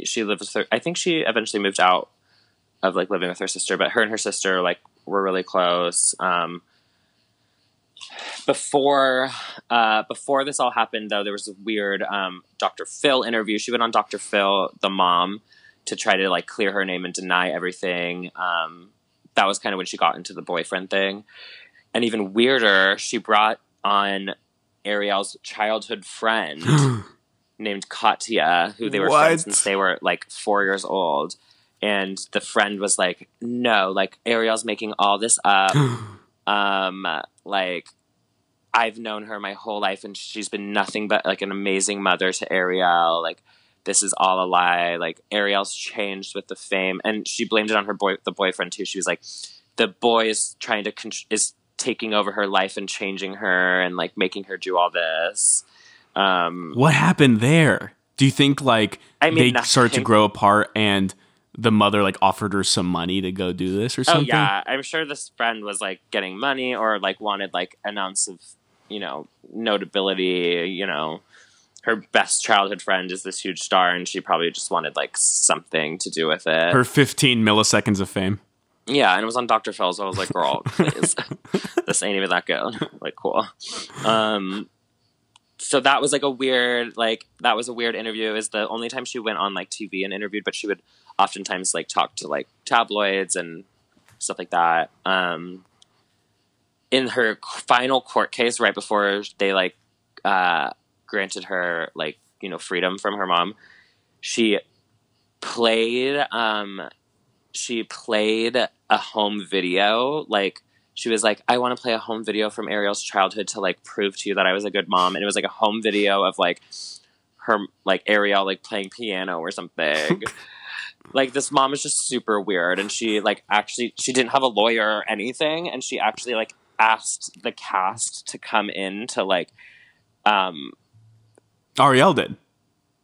she lives. her. I think she eventually moved out of like living with her sister, but her and her sister like were really close. Um, before uh, before this all happened, though, there was a weird um, Dr. Phil interview. She went on Dr. Phil, the mom, to try to like clear her name and deny everything. Um, that was kind of when she got into the boyfriend thing, and even weirder, she brought on Ariel's childhood friend [GASPS] named Katya, who they were What? friends since they were like four years old. And the friend was like, "No, like Ariel's making all this up. [GASPS] um, like I've known her my whole life, and she's been nothing but like an amazing mother to Ariel. Like this is all a lie. Like Ariel's changed with the fame, and she blamed it on her boy, the boyfriend too. She was like, the boy is trying to con- is taking over her life and changing her, and like making her do all this." Um, What happened there? Do you think like I mean, they start to grow apart and the mother like offered her some money to go do this or something? Oh yeah, I'm sure this friend was like getting money or like wanted like an ounce of you know notability. You know, her best childhood friend is this huge star, and she probably just wanted like something to do with it. Her 15 milliseconds of fame. yeah, and it was on Dr. Phil, so I was like, "Girl, [LAUGHS] please, [LAUGHS] this ain't even that good." [LAUGHS] Like, cool. Um, so that was like a weird, like that was a weird interview. Was the only time she went on like TV and interviewed, but she would oftentimes like talk to like tabloids and stuff like that. Um, in her final court case, right before they like uh, granted her like you know freedom from her mom, she played um, she played a home video like she was like i want to play a home video from ariel's childhood to like prove to you that i was a good mom and it was like a home video of like her like ariel like playing piano or something [LAUGHS] like this mom is just super weird and she like actually she didn't have a lawyer or anything and she actually like asked the cast to come in to like um Ariel did.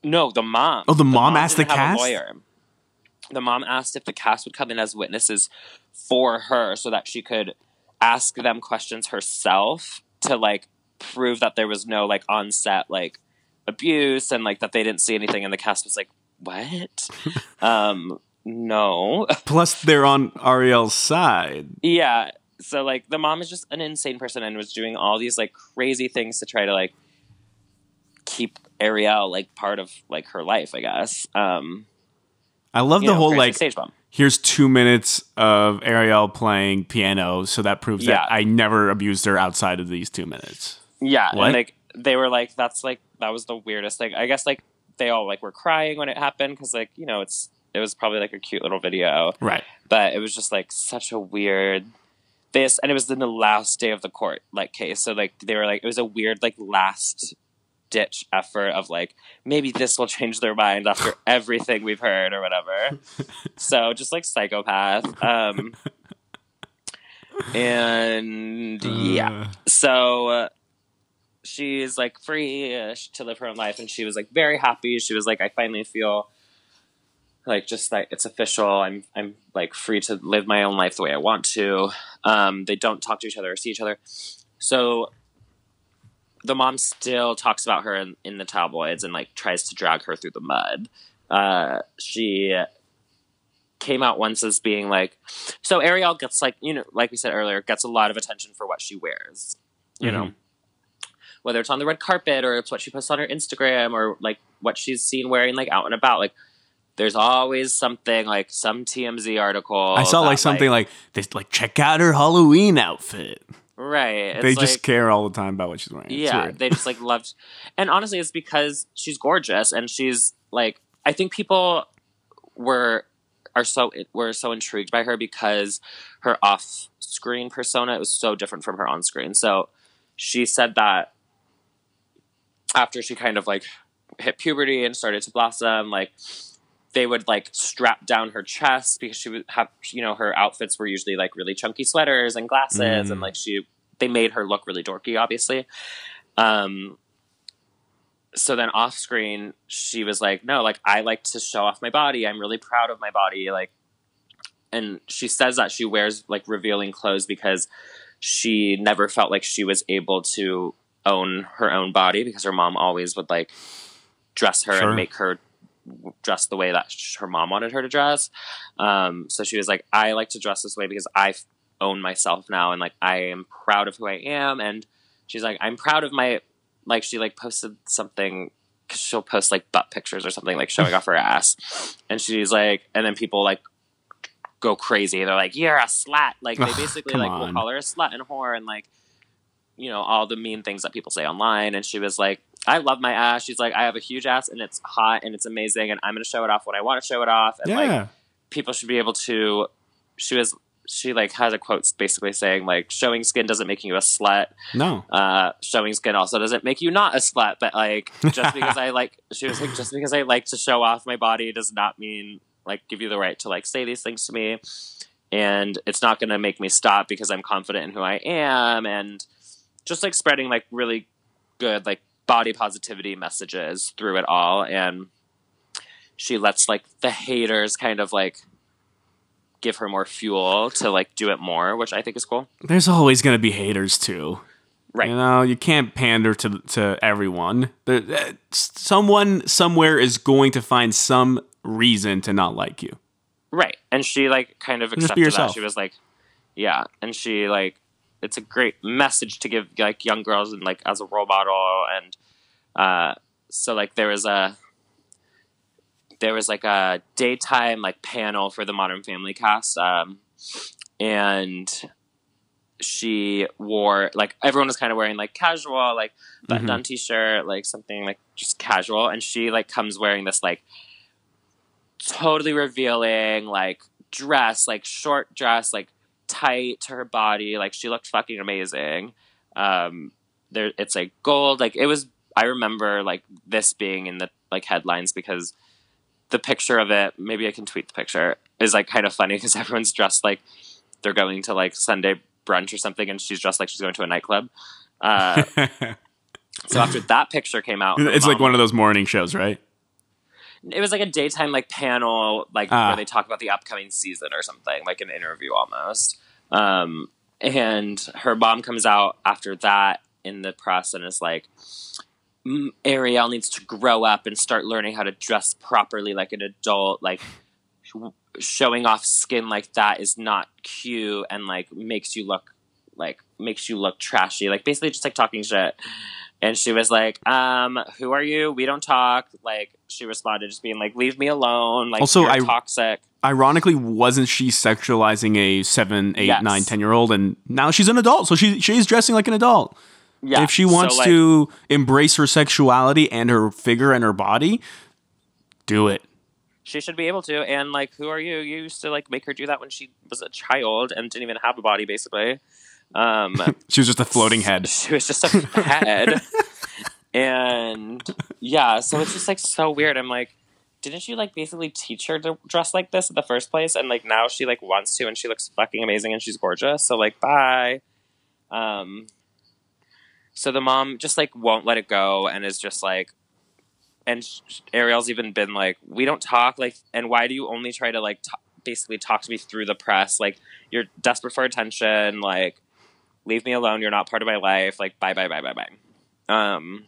no the mom Oh, the mom asked the didn't have a cast? lawyer. the mom asked if the cast would come in as witnesses for her so that she could ask them questions herself to like prove that there was no like on set like abuse and like that they didn't see anything and the cast was like what [LAUGHS] um no. Plus, they're on Ariel's side. yeah. So like the mom is just an insane person and was doing all these like crazy things to try to like keep Ariel like part of like her life, I guess. Um I love the know, whole like stage bomb. Here's two minutes of Ariel playing piano, so that proves Yeah. that I never abused her outside of these two minutes. Yeah, What? and like they were like, that's like that was the weirdest thing. I guess like they all like were crying when it happened because like you know it's it was probably like a cute little video, Right. but it was just like such a weird this, and it was in the last day of the court like case. So like they were like it was a weird like last ditch effort of like maybe this will change their mind after [LAUGHS] everything we've heard or whatever. [LAUGHS] so just like psychopath. Um, and yeah. Uh, so uh, she's like free to live her own life and she was like very happy. She was like i finally feel like just like it's official. I'm i'm like free to live my own life the way i want to. Um they don't talk to each other or see each other. So the mom still talks about her in, in the tabloids and like tries to drag her through the mud. Uh she came out once as being like so ariel gets like you know like we said earlier gets a lot of attention for what she wears you know? Whether it's on the red carpet or it's what she posts on her instagram or like what she's seen wearing like out and about like there's always something like some tmz article I saw that, like something like this, like check out her Halloween outfit. Right. It's they just like- care all the time about what she's wearing. Yeah they just like loved [LAUGHS] and honestly it's because she's gorgeous and she's like i think people were are so were so intrigued by her because her off screen persona was so different from her on screen so she said that after she kind of like hit puberty and started to blossom like they would like strap down her chest because she would have you know her outfits were usually like really chunky sweaters and glasses Mm. and like she they made her look really dorky obviously um so then off screen she was like no like i like to show off my body i'm really proud of my body like and she says that she wears like revealing clothes because she never felt like she was able to own her own body because her mom always would like dress her Sure. and make her w- dress the way that her mom wanted her to dress um, so she was like i like to dress this way because I own myself now and like i am proud of who i am and she's like i'm proud of my like she like posted something. Cause she'll post like butt pictures or something like showing off her ass and she's like and then people like go crazy they're like you're a slut like they basically like on. will call her a slut and whore and like you know all the mean things that people say online and she was like i love my ass. She's like i have a huge ass and it's hot and it's amazing and i'm going to show it off when i want to show it off and like people should be able to she was she like has a quote basically saying like showing skin doesn't make you a slut. No. uh showing skin also doesn't make you not a slut but like just [LAUGHS] because i like she was like just because i like to show off my body does not mean like give you the right to like say these things to me and it's not going to make me stop because i'm confident in who i am and just like spreading like really good like body positivity messages through it all and she lets like the haters kind of like give her more fuel to like do it more which i think is cool There's always gonna be haters too. Right. You know, you can't pander to to everyone. There, uh, someone somewhere is going to find some reason to not like you. Right. And she like kind of accepted that. She was like, yeah. And she like, it's a great message to give like young girls and like as a role model. And uh, so like there was a, there was like a daytime like panel for the Modern Family cast. Um, and she wore like everyone was kind of wearing like casual like button down t-shirt like something like just casual and she like comes wearing this like totally revealing like dress like short dress like tight to her body like she looked fucking amazing um there it's like gold like it was i remember like this being in the like headlines because the picture of it maybe i can tweet the picture is like kind of funny [LAUGHS] because everyone's dressed like they're going to like sunday brunch or something and she's dressed like she's going to a nightclub uh [LAUGHS] so after that picture came out it's like one of those morning shows, right? It was like a daytime like panel like Ah. where they talk about the upcoming season or something like an interview almost um and her mom comes out after that in the press and is like "Mm, ariel needs to grow up and start learning how to dress properly like an adult like showing off skin like that is not cute and like makes you look like makes you look trashy. Like basically just like talking shit. And she was like, um, who are you? We don't talk. Like she responded just being like, leave me alone. Like Also, I- toxic. Ironically, wasn't she sexualizing a seven, eight, Yes. nine, ten year old, and now she's an adult, so she she's dressing like an adult. Yeah. if she so, wants like, to embrace her sexuality and her figure and her body, do it. she should be able to. And like, who are you? You used to like make her do that when she was a child and didn't even have a body, basically. Um, [LAUGHS] She was just a floating head. [LAUGHS] She was just a head. [LAUGHS] and yeah, so it's just like so weird. I'm like, didn't you like basically teach her to dress like this in the first place? And like now she like wants to and she looks fucking amazing and she's gorgeous. So like bye. Um so the mom just like won't let it go and is just like and Ariel's even been like, we don't talk like and why do you only try to like t- basically talk to me through the press? Like you're desperate for attention, like leave me alone you're not part of my life like bye bye bye bye bye. Um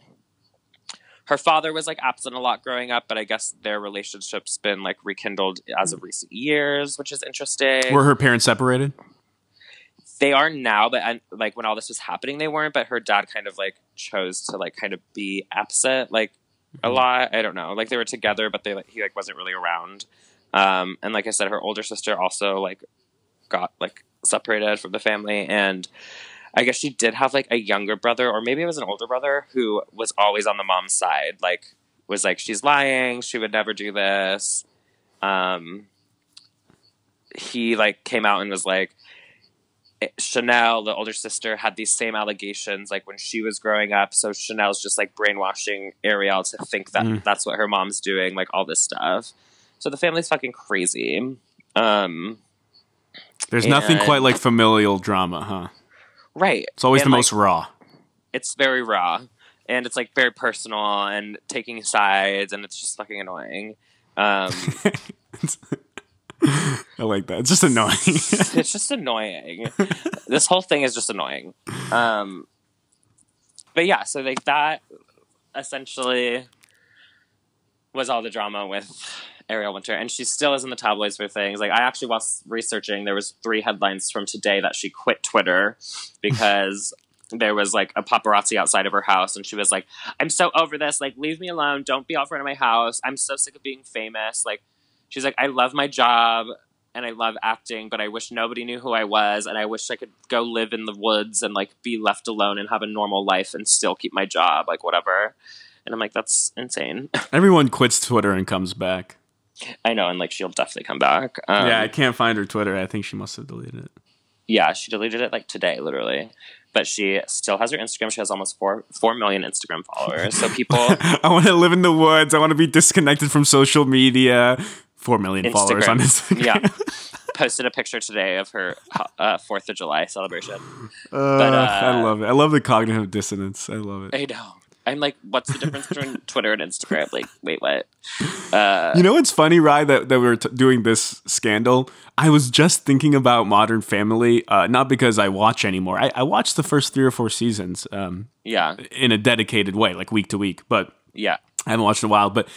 her father was like absent a lot growing up but i guess their relationship's been like rekindled as of recent years which is interesting. Were her parents separated? they are now but and, like when all this was happening they weren't but her dad kind of like chose to like kind of be absent like a lot. I don't know. Like they were together but they like he like wasn't really around. Um and like i said her older sister also like got like separated from the family and i guess she did have like a younger brother or maybe it was an older brother who was always on the mom's side like was like she's lying she would never do this um he like came out and was like Shanelle, the older sister, had these same allegations like when she was growing up. So Shanelle's just like brainwashing Ariel to think that Mm. that's what her mom's doing, like all this stuff. So the family's fucking crazy. Um, There's nothing quite like familial drama, huh? Right. It's always And, the like, most raw. It's very raw, and it's like very personal and taking sides, and it's just fucking annoying. Um, [LAUGHS] I like that. It's just annoying. [LAUGHS] it's just annoying. this whole thing is just annoying. Um, but yeah, so like that essentially was all the drama with Ariel Winter, and she still is in the tabloids for things. Like I actually was researching, there was three headlines from today that she quit Twitter because. [LAUGHS] There was like a paparazzi outside of her house, and she was like, "I'm so over this. Like, leave me alone. Don't be out front of my house. I'm so sick of being famous. Like, she's like, I love my job and I love acting, but I wish nobody knew who I was, and I wish I could go live in the woods and like be left alone and have a normal life and still keep my job, like whatever. And I'm like, that's insane. [LAUGHS] Everyone quits Twitter and comes back. I know, and like she'll definitely come back. Um, yeah, I can't find her Twitter. I think she must have deleted it. yeah, she deleted it like today, literally. But she still has her Instagram. She has almost four four million Instagram followers. So people, [LAUGHS] I want to live in the woods. I want to be disconnected from social media. Four million followers on Instagram. yeah, [LAUGHS] posted a picture today of her uh, Fourth of July celebration. Uh, But, uh, I love it. I love the cognitive dissonance. I love it. I know. I'm like, what's the difference between [LAUGHS] Twitter and Instagram? Like, wait, what? Uh, You know it's funny, Rye, that, that we are t- doing this scandal? I was just thinking about Modern Family, uh, not because I watch anymore. I, I watched the first three or four seasons um, yeah, in a dedicated way, like week to week, but yeah. I haven't watched in a while. But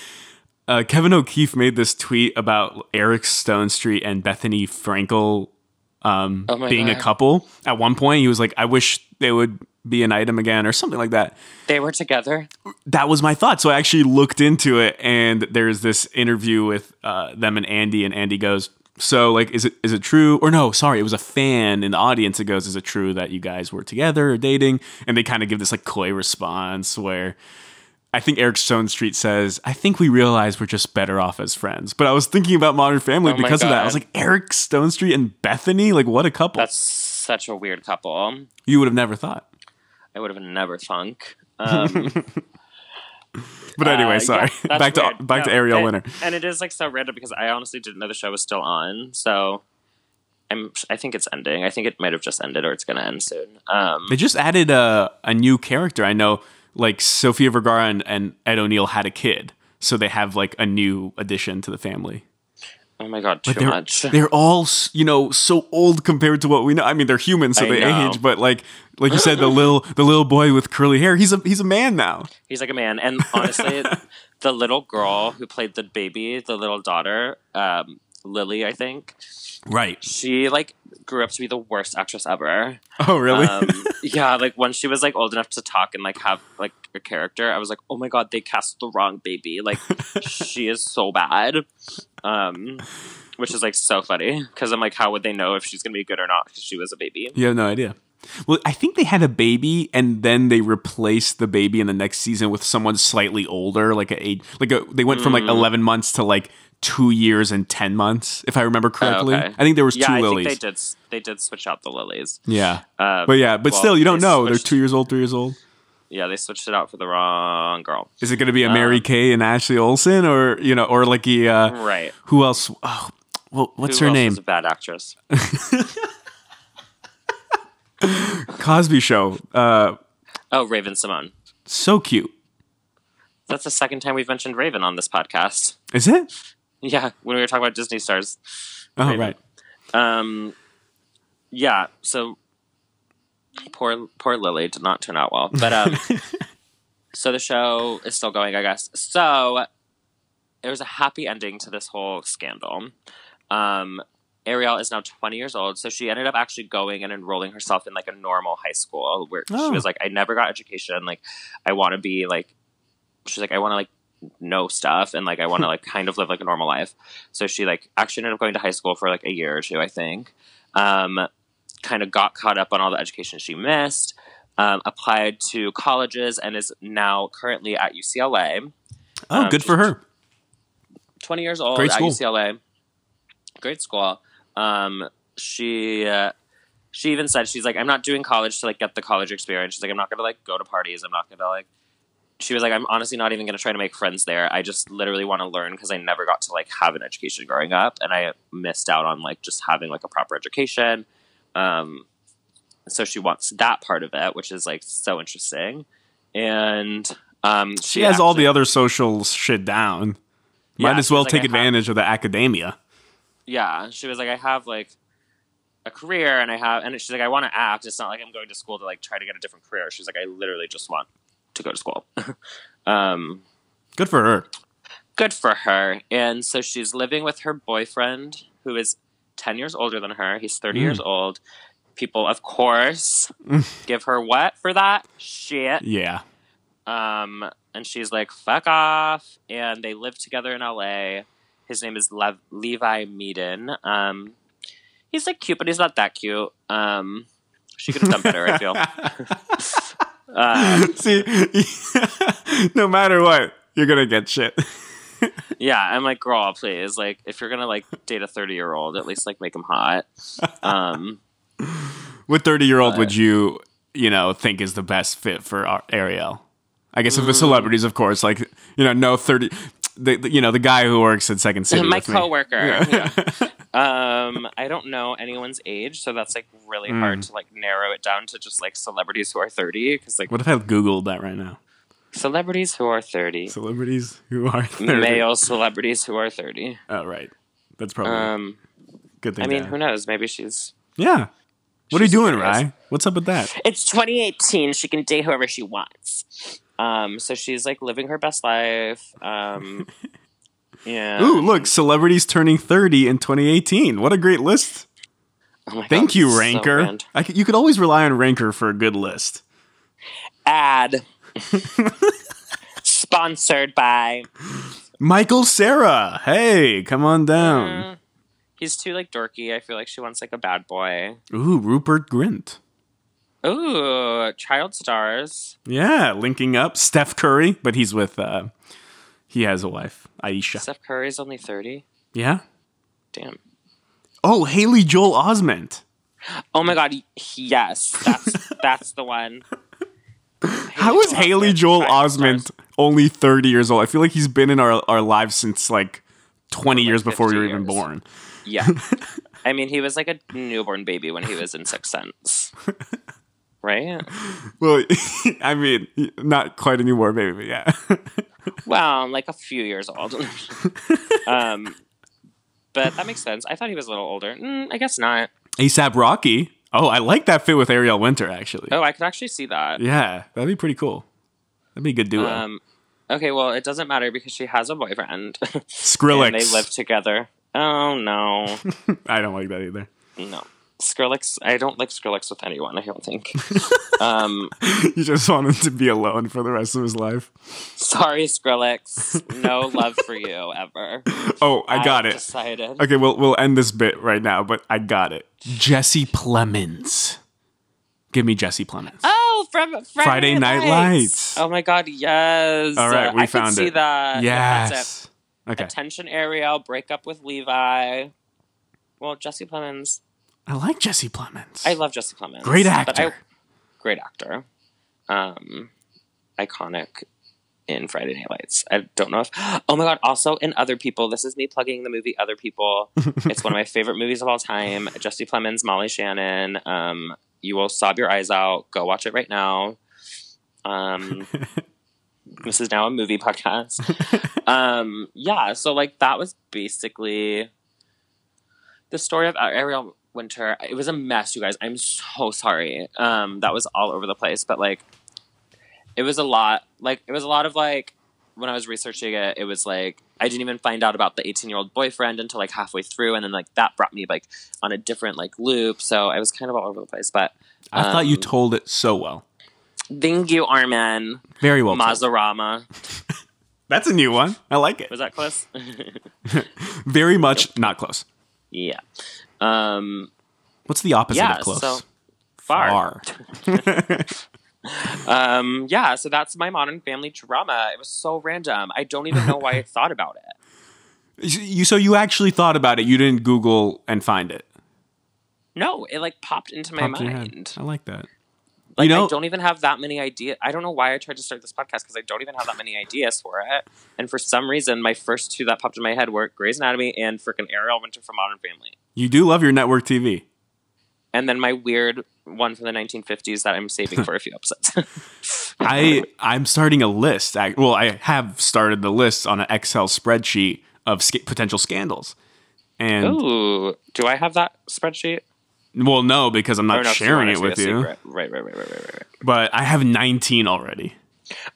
uh, Kevin O'Keefe made this tweet about Eric Stonestreet and Bethenny Frankel um, Oh my being a couple. At one point, he was like, I wish they would be an item again or something like that. They were together. that was my thought. So I actually looked into it, and there's this interview with uh, them and Andy, and Andy goes, "So, like, is it is it true? Or no, sorry, it was a fan in the audience that goes, "Is it true that you guys were together or dating?" And they kind of give this like coy response where. I think Eric Stonestreet says, I think we realize we're just better off as friends. But I was thinking about Modern Family Oh because of that. I was like, Eric Stonestreet and Bethany? Like, what a couple. That's such a weird couple. you would have never thought. I would have never thunk. [LAUGHS] Um, But anyway, uh, sorry. yeah, back to weird. back to Ariel and, Winter. and it is like so random because I honestly didn't know the show was still on. So I'm, I think it's ending. I think it might have just ended or it's going to end soon. Um, They just added a a new character. I know, like Sofia Vergara and, and Ed O'Neill had a kid, so they have like a new addition to the family. Oh my god, too they're, much. They're all you know so old compared to what we know. I mean, they're human, so I they know. age. But like like you said, the [LAUGHS] little the little boy with curly hair, he's a he's a man now. He's like a man. And honestly, [LAUGHS] the little girl who played the baby, the little daughter, um, Lily, I think. Right. She like grew up to be the worst actress ever. Oh, really? Um, yeah, like when she was like old enough to talk and like have like a character, I was like, oh my god, they cast the wrong baby. Like [LAUGHS] she is so bad. Um, which is like so funny because I'm like, how would they know if she's gonna be good or not? Because she was a baby. you have no idea. Well, I think they had a baby, and then they replaced the baby in the next season with someone slightly older, like a age, like a. They went from like Mm. eleven months to like two years and ten months, if I remember correctly. Oh, okay. I think there was Yeah, two I lilies. think they did. They did switch out the lilies. Yeah, Um, but yeah, but well, still, you don't they know. They're two years old, three years old. Yeah, they switched it out for the wrong girl. Is it going to be a Mary Kay and Ashley Olsen, or you know, or like a uh, Right. who else? Oh, well, what's Who her name? Was a bad actress. [LAUGHS] Cosby Show. Uh, Oh, Raven-Symoné. so cute. That's the second time we've mentioned Raven on this podcast. Is it? [LAUGHS] Yeah, when we were talking about Disney stars. Oh, right. Um, yeah. So poor poor Lily did not turn out well, but um, [LAUGHS] so the show is still going, I guess. So there was a happy ending to this whole scandal. Um, Ariel is now 20 years old, so she ended up actually going and enrolling herself in like a normal high school where Oh. she was like, I never got education. Like, I want to be like, she's like, I want to like know stuff and like I want to like kind of live like a normal life. So she like actually ended up going to high school for like a year or two, I think. Um, kind of got caught up on all the education she missed. Um, applied to colleges and is now currently at UCLA. Oh, Um, good for her. 20 years old Great at. UCLA. Great school. Um, she uh, she even said she's like I'm not doing college to like get the college experience. She's like I'm not gonna like go to parties. I'm not gonna like. She was like I'm honestly not even gonna try to make friends there. I just literally want to learn because I never got to like have an education growing up, and I missed out on like just having like a proper education. Um, so she wants that part of it, which is like so interesting, and um, She has all the other social shit down. Yeah, Might as well was like, take have- advantage of the academia. yeah she was like i have like a career and i have and she's like i want to act it's not like i'm going to school to like try to get a different career she's like i literally just want to go to school [LAUGHS] um Good for her. good for her and so she's living with her boyfriend who is 10 years older than her he's 30 years old people of course [LAUGHS] give her what for that shit Yeah. um, and she's like, fuck off. And they live together in LA. His name is Lev- Levi Meaden. Um, he's like cute, but he's not that cute. Um, she could have done better, I feel. [LAUGHS] Uh, [LAUGHS] See, [LAUGHS] no matter what, you're gonna get shit. [LAUGHS] yeah, I'm like, girl, please. Like, if you're gonna like date a 30 year old, at least like make him hot. Um, what thirty year old would you, you know, think is the best fit for Ar- Ariel? I guess Mm. of the celebrities, of course, like you know, no thirty. The, the- you know the guy who works at Second City. [LAUGHS] my coworker. Yeah. [LAUGHS] um, I don't know anyone's age, so that's like really hard to like narrow it down to just like celebrities who are 30. Because like what if I googled that right now? celebrities who are 30. Celebrities who are 30. male celebrities who are 30. Oh, right. That's probably Um, good thing. I mean, who knows? Maybe she's. Yeah. What are you doing. Rye? What's up with that? It's 2018. She can date whoever she wants. Um, so she's like living her best life. Um, [LAUGHS] yeah. Ooh, look, celebrities turning 30 in 2018. What a great list. Oh my Thank God, you, so Ranker. grand. I c you could always rely on Ranker for a good list. Ad. [LAUGHS] Sponsored by. Michael Cera. Hey, come on down. Uh, he's too like dorky. I feel like she wants like a bad boy. Ooh, Rupert Grint. Ooh, child stars. Yeah, linking up. Steph Curry, but he's with, uh, he has a wife, Ayesha. Steph Curry's only 30. Yeah. Damn. Oh, Haley Joel Osment. [GASPS] Oh my god, yes, that's [LAUGHS] that's the one. How is Haley Joel Osment only 30 years old? I feel like he's been in our, our lives since like 20 like years before we 50 were even born. Yeah, [LAUGHS] I mean, he was like a newborn baby when he was in Sixth Sense, [LAUGHS] right? [LAUGHS] Well, [LAUGHS] I mean, not quite anymore, but yeah. [LAUGHS] Well, like a few years old. um, but that makes sense. I thought he was a little older. Mm, I guess not. ASAP Rocky. Oh, I like that fit with Ariel Winter, actually. Oh, I could actually see that. Yeah, that'd be pretty cool. That'd be a good duo. Um, okay, well, it doesn't matter because she has a boyfriend. Skrillex. and they live together. Oh no, I don't like that either. no. Skrillex. I don't like Skrillex with anyone. I don't think. [LAUGHS] um, You just want him to be alone for the rest of his life. sorry, Skrillex. No [LAUGHS] love for you ever. Oh, I got I've it. Decided. Okay, we'll we'll end this bit right now, but I got it. Jesse Plemons. Give me Jesse Plemons. Oh, from Friday, Friday Night Lights. Oh my God, yes. All right, we I found could see it. that. That's it. yes. Okay. Attention, Ariel. Break up with Levi. Well, Jesse Plemons. I like Jesse Plemons. I love Jesse Plemons. Great but I- actor. great actor. Um, iconic in Friday Night Lights. I don't know if. [GASPS] Oh my god! Also, in Other People. This is me plugging the movie Other People. [LAUGHS] it's one of my favorite movies of all time. Jesse Plemons, Molly Shannon. Um, you will sob your eyes out. Go watch it right now. Um, [LAUGHS] this is now a movie podcast. [LAUGHS] um, yeah. So like that was basically the story of Ariel Winter. It was a mess, you guys. I'm so sorry. Um, that was all over the place, but like, it was a lot. Like, it was a lot of like when I was researching it. It was like I didn't even find out about the 18 year old boyfriend until like halfway through, and then like that brought me like on a different like loop. So I was kind of all over the place. But I thought you um, told it so well. thank you, Armin Very well. Mazarama. [LAUGHS] That's a new one. I like it. Was that close? [LAUGHS] Very much not close. yeah. Um, What's the opposite yeah. of close? So far. Far. [LAUGHS] [LAUGHS] Um, yeah, so that's my modern family drama. It was so random. I don't even know why I [LAUGHS] thought about it. you so you actually thought about it. You didn't Google and find it. No, it like popped into my Popped in mind. I like that. Like you know, I don't even have that many ideas. I don't know why I tried to start this podcast because I don't even have that many ideas for it. And for some reason, my first two that popped in my head were Grey's Anatomy and freaking Ariel Winter from Modern Family. You do love your network TV. And then my weird one from the 1950s that I'm saving for a few episodes. [LAUGHS] [LAUGHS] I I'm starting a list. I, well, I have started the list on an Excel spreadsheet of sca- potential scandals. And Ooh, do I have that spreadsheet? well, no, because I'm not no, sharing it with you. Right, right, right, right, right, right, right. But I have 19 already,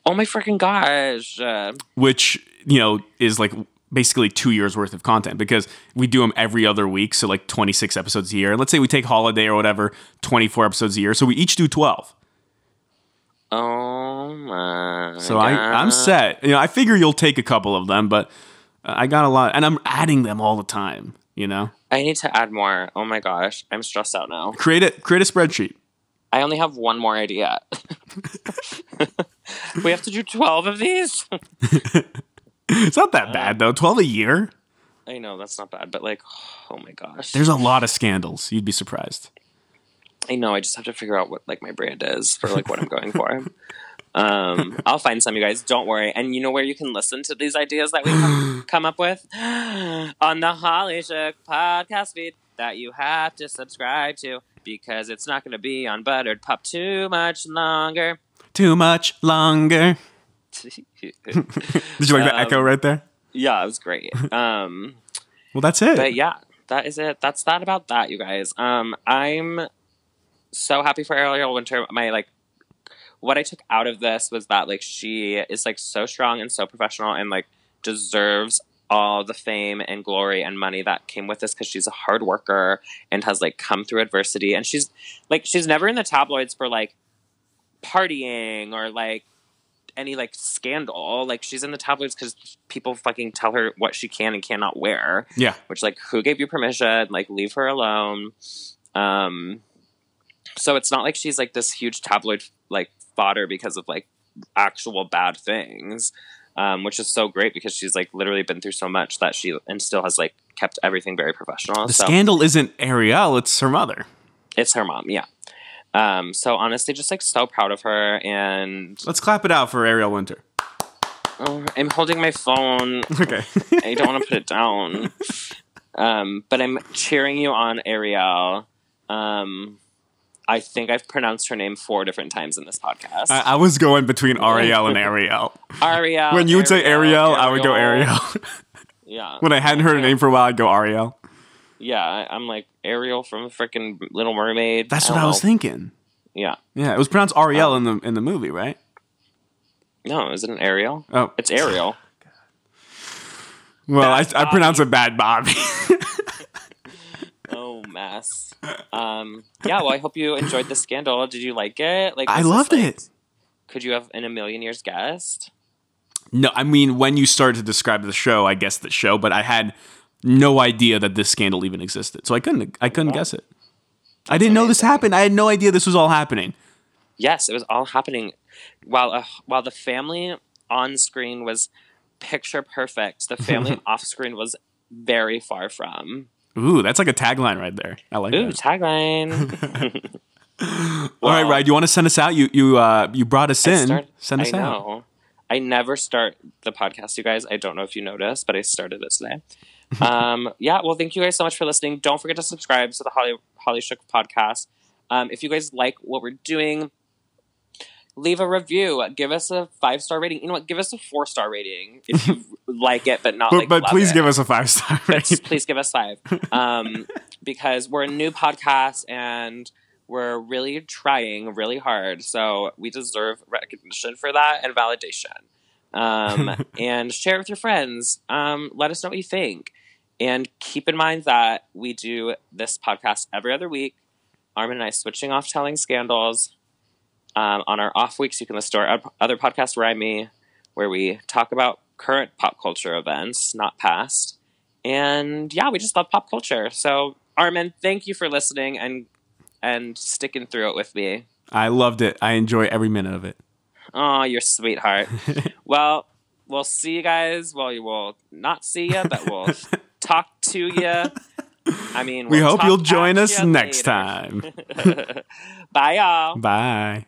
Oh my freaking gosh! Uh, which you know is like basically two years worth of content because we do them every other week, so like 26 episodes a year. And let's say we take holiday or whatever, 24 episodes a year, so we each do 12. oh my! So I, I'm set. You know, I figure you'll take a couple of them, but I got a lot, and I'm adding them all the time. You know, I need to add more. Oh my gosh, I'm stressed out now. create it, create a spreadsheet. I only have one more idea. [LAUGHS] we have to do twelve of these. [LAUGHS] It's not Uh, that bad though. 12 a year. I know that's not bad, but like, oh my gosh, There's a lot of scandals. You'd be surprised. I know. I just have to figure out what like my brand is for like what I'm going for. Um, I'll find some, you guys. Don't worry. And you know where you can listen to these ideas that we come, [GASPS] come up with [GASPS] on the Holly Shook podcast feed that you have to subscribe to because it's not going to be on Buttered Pop too much longer. Too much longer. [LAUGHS] Did you like the Um, echo right there? yeah, it was great. [LAUGHS] Um, Well, that's it. but yeah, that is it. That's that about that, you guys. Um, I'm so happy for Ariel Winter. My like, what I took out of this was that like she is like so strong and so professional and like deserves all the fame and glory and money that came with this because she's a hard worker and has like come through adversity and she's like she's never in the tabloids for like partying or like any like scandal. Like she's in the tabloids because people fucking tell her what she can and cannot wear. Yeah. which like who gave you permission? Like leave her alone. Um so it's not like she's like this huge tabloid like fodder because of like actual bad things um which is so great because she's like literally been through so much that she and still has like kept everything very professional The so scandal isn't Ariel, it's her mother. it's her mom yeah um so honestly just like so proud of her and Let's clap it out for Ariel Winter. oh, i'm holding my phone Okay. I don't want to put it down. Um, but I'm cheering you on, Ariel. Um, I think I've pronounced her name four different times in this podcast. I, I was going between Ariel and Ariel. Ariel. When you would say Ariel, I would go Ariel. Yeah. [LAUGHS] when I hadn't heard a name for a while, I'd go Ariel. Yeah, I- I'm like Ariel from freaking Little Mermaid. That's what don't I was know. thinking. Yeah. Yeah, it was pronounced Ariel in the in the movie, right? No, is it an Ariel? Oh, It's Ariel. Well, I, Bad I pronounce it bad Bobby. [LAUGHS] Oh mess. Um, yeah. Well, I hope you enjoyed the scandal. Did you like it? Like I loved like- it. Could you have in a million years guessed? No, I mean when you started to describe the show, I guessed the show, but I had no idea that this scandal even existed. So I couldn't I couldn't wow. guess it. I didn't know this happened. I had no idea this was all happening. Yes, it was all happening while uh, while the family on screen was picture perfect. The family [LAUGHS] off screen was very far from. Ooh, that's like a tagline right there. I like Ooh, that. tagline. [LAUGHS] All right, Well, Ryan, you want to send us out? You you uh you brought us I in. start- send us I out. know. I never start the podcast, you guys. I don't know if you noticed, but I started it today. [LAUGHS] um, yeah, well, thank you guys so much for listening. Don't forget to subscribe to the Holly Holly Shook podcast. Um, if you guys like what we're doing, leave a review. Give us a five star rating. You know what? Give us a four star rating if you [LAUGHS] like it, but not But, like. but please it. give us a five star But rating. please give us five, [LAUGHS] um, because we're a new podcast and we're really trying really hard. So we deserve recognition for that and validation. Um, and share it with your friends. Um, let us know what you think, and keep in mind that we do this podcast every other week. Armin and I switching off telling scandals. Um, on our off weeks, you can listen to our other podcast, Where I Me, where we talk about current pop culture events, not past. And yeah, we just love pop culture. So Armin, thank you for listening and and sticking through it with me. I loved it. I enjoy every minute of it. Oh, you're sweetheart. [LAUGHS] well, we'll see you guys. Well, we will not see you, but we'll [LAUGHS] talk to you. I mean, we we'll hope you'll join us next later. time. [LAUGHS] Bye, y'all. Bye.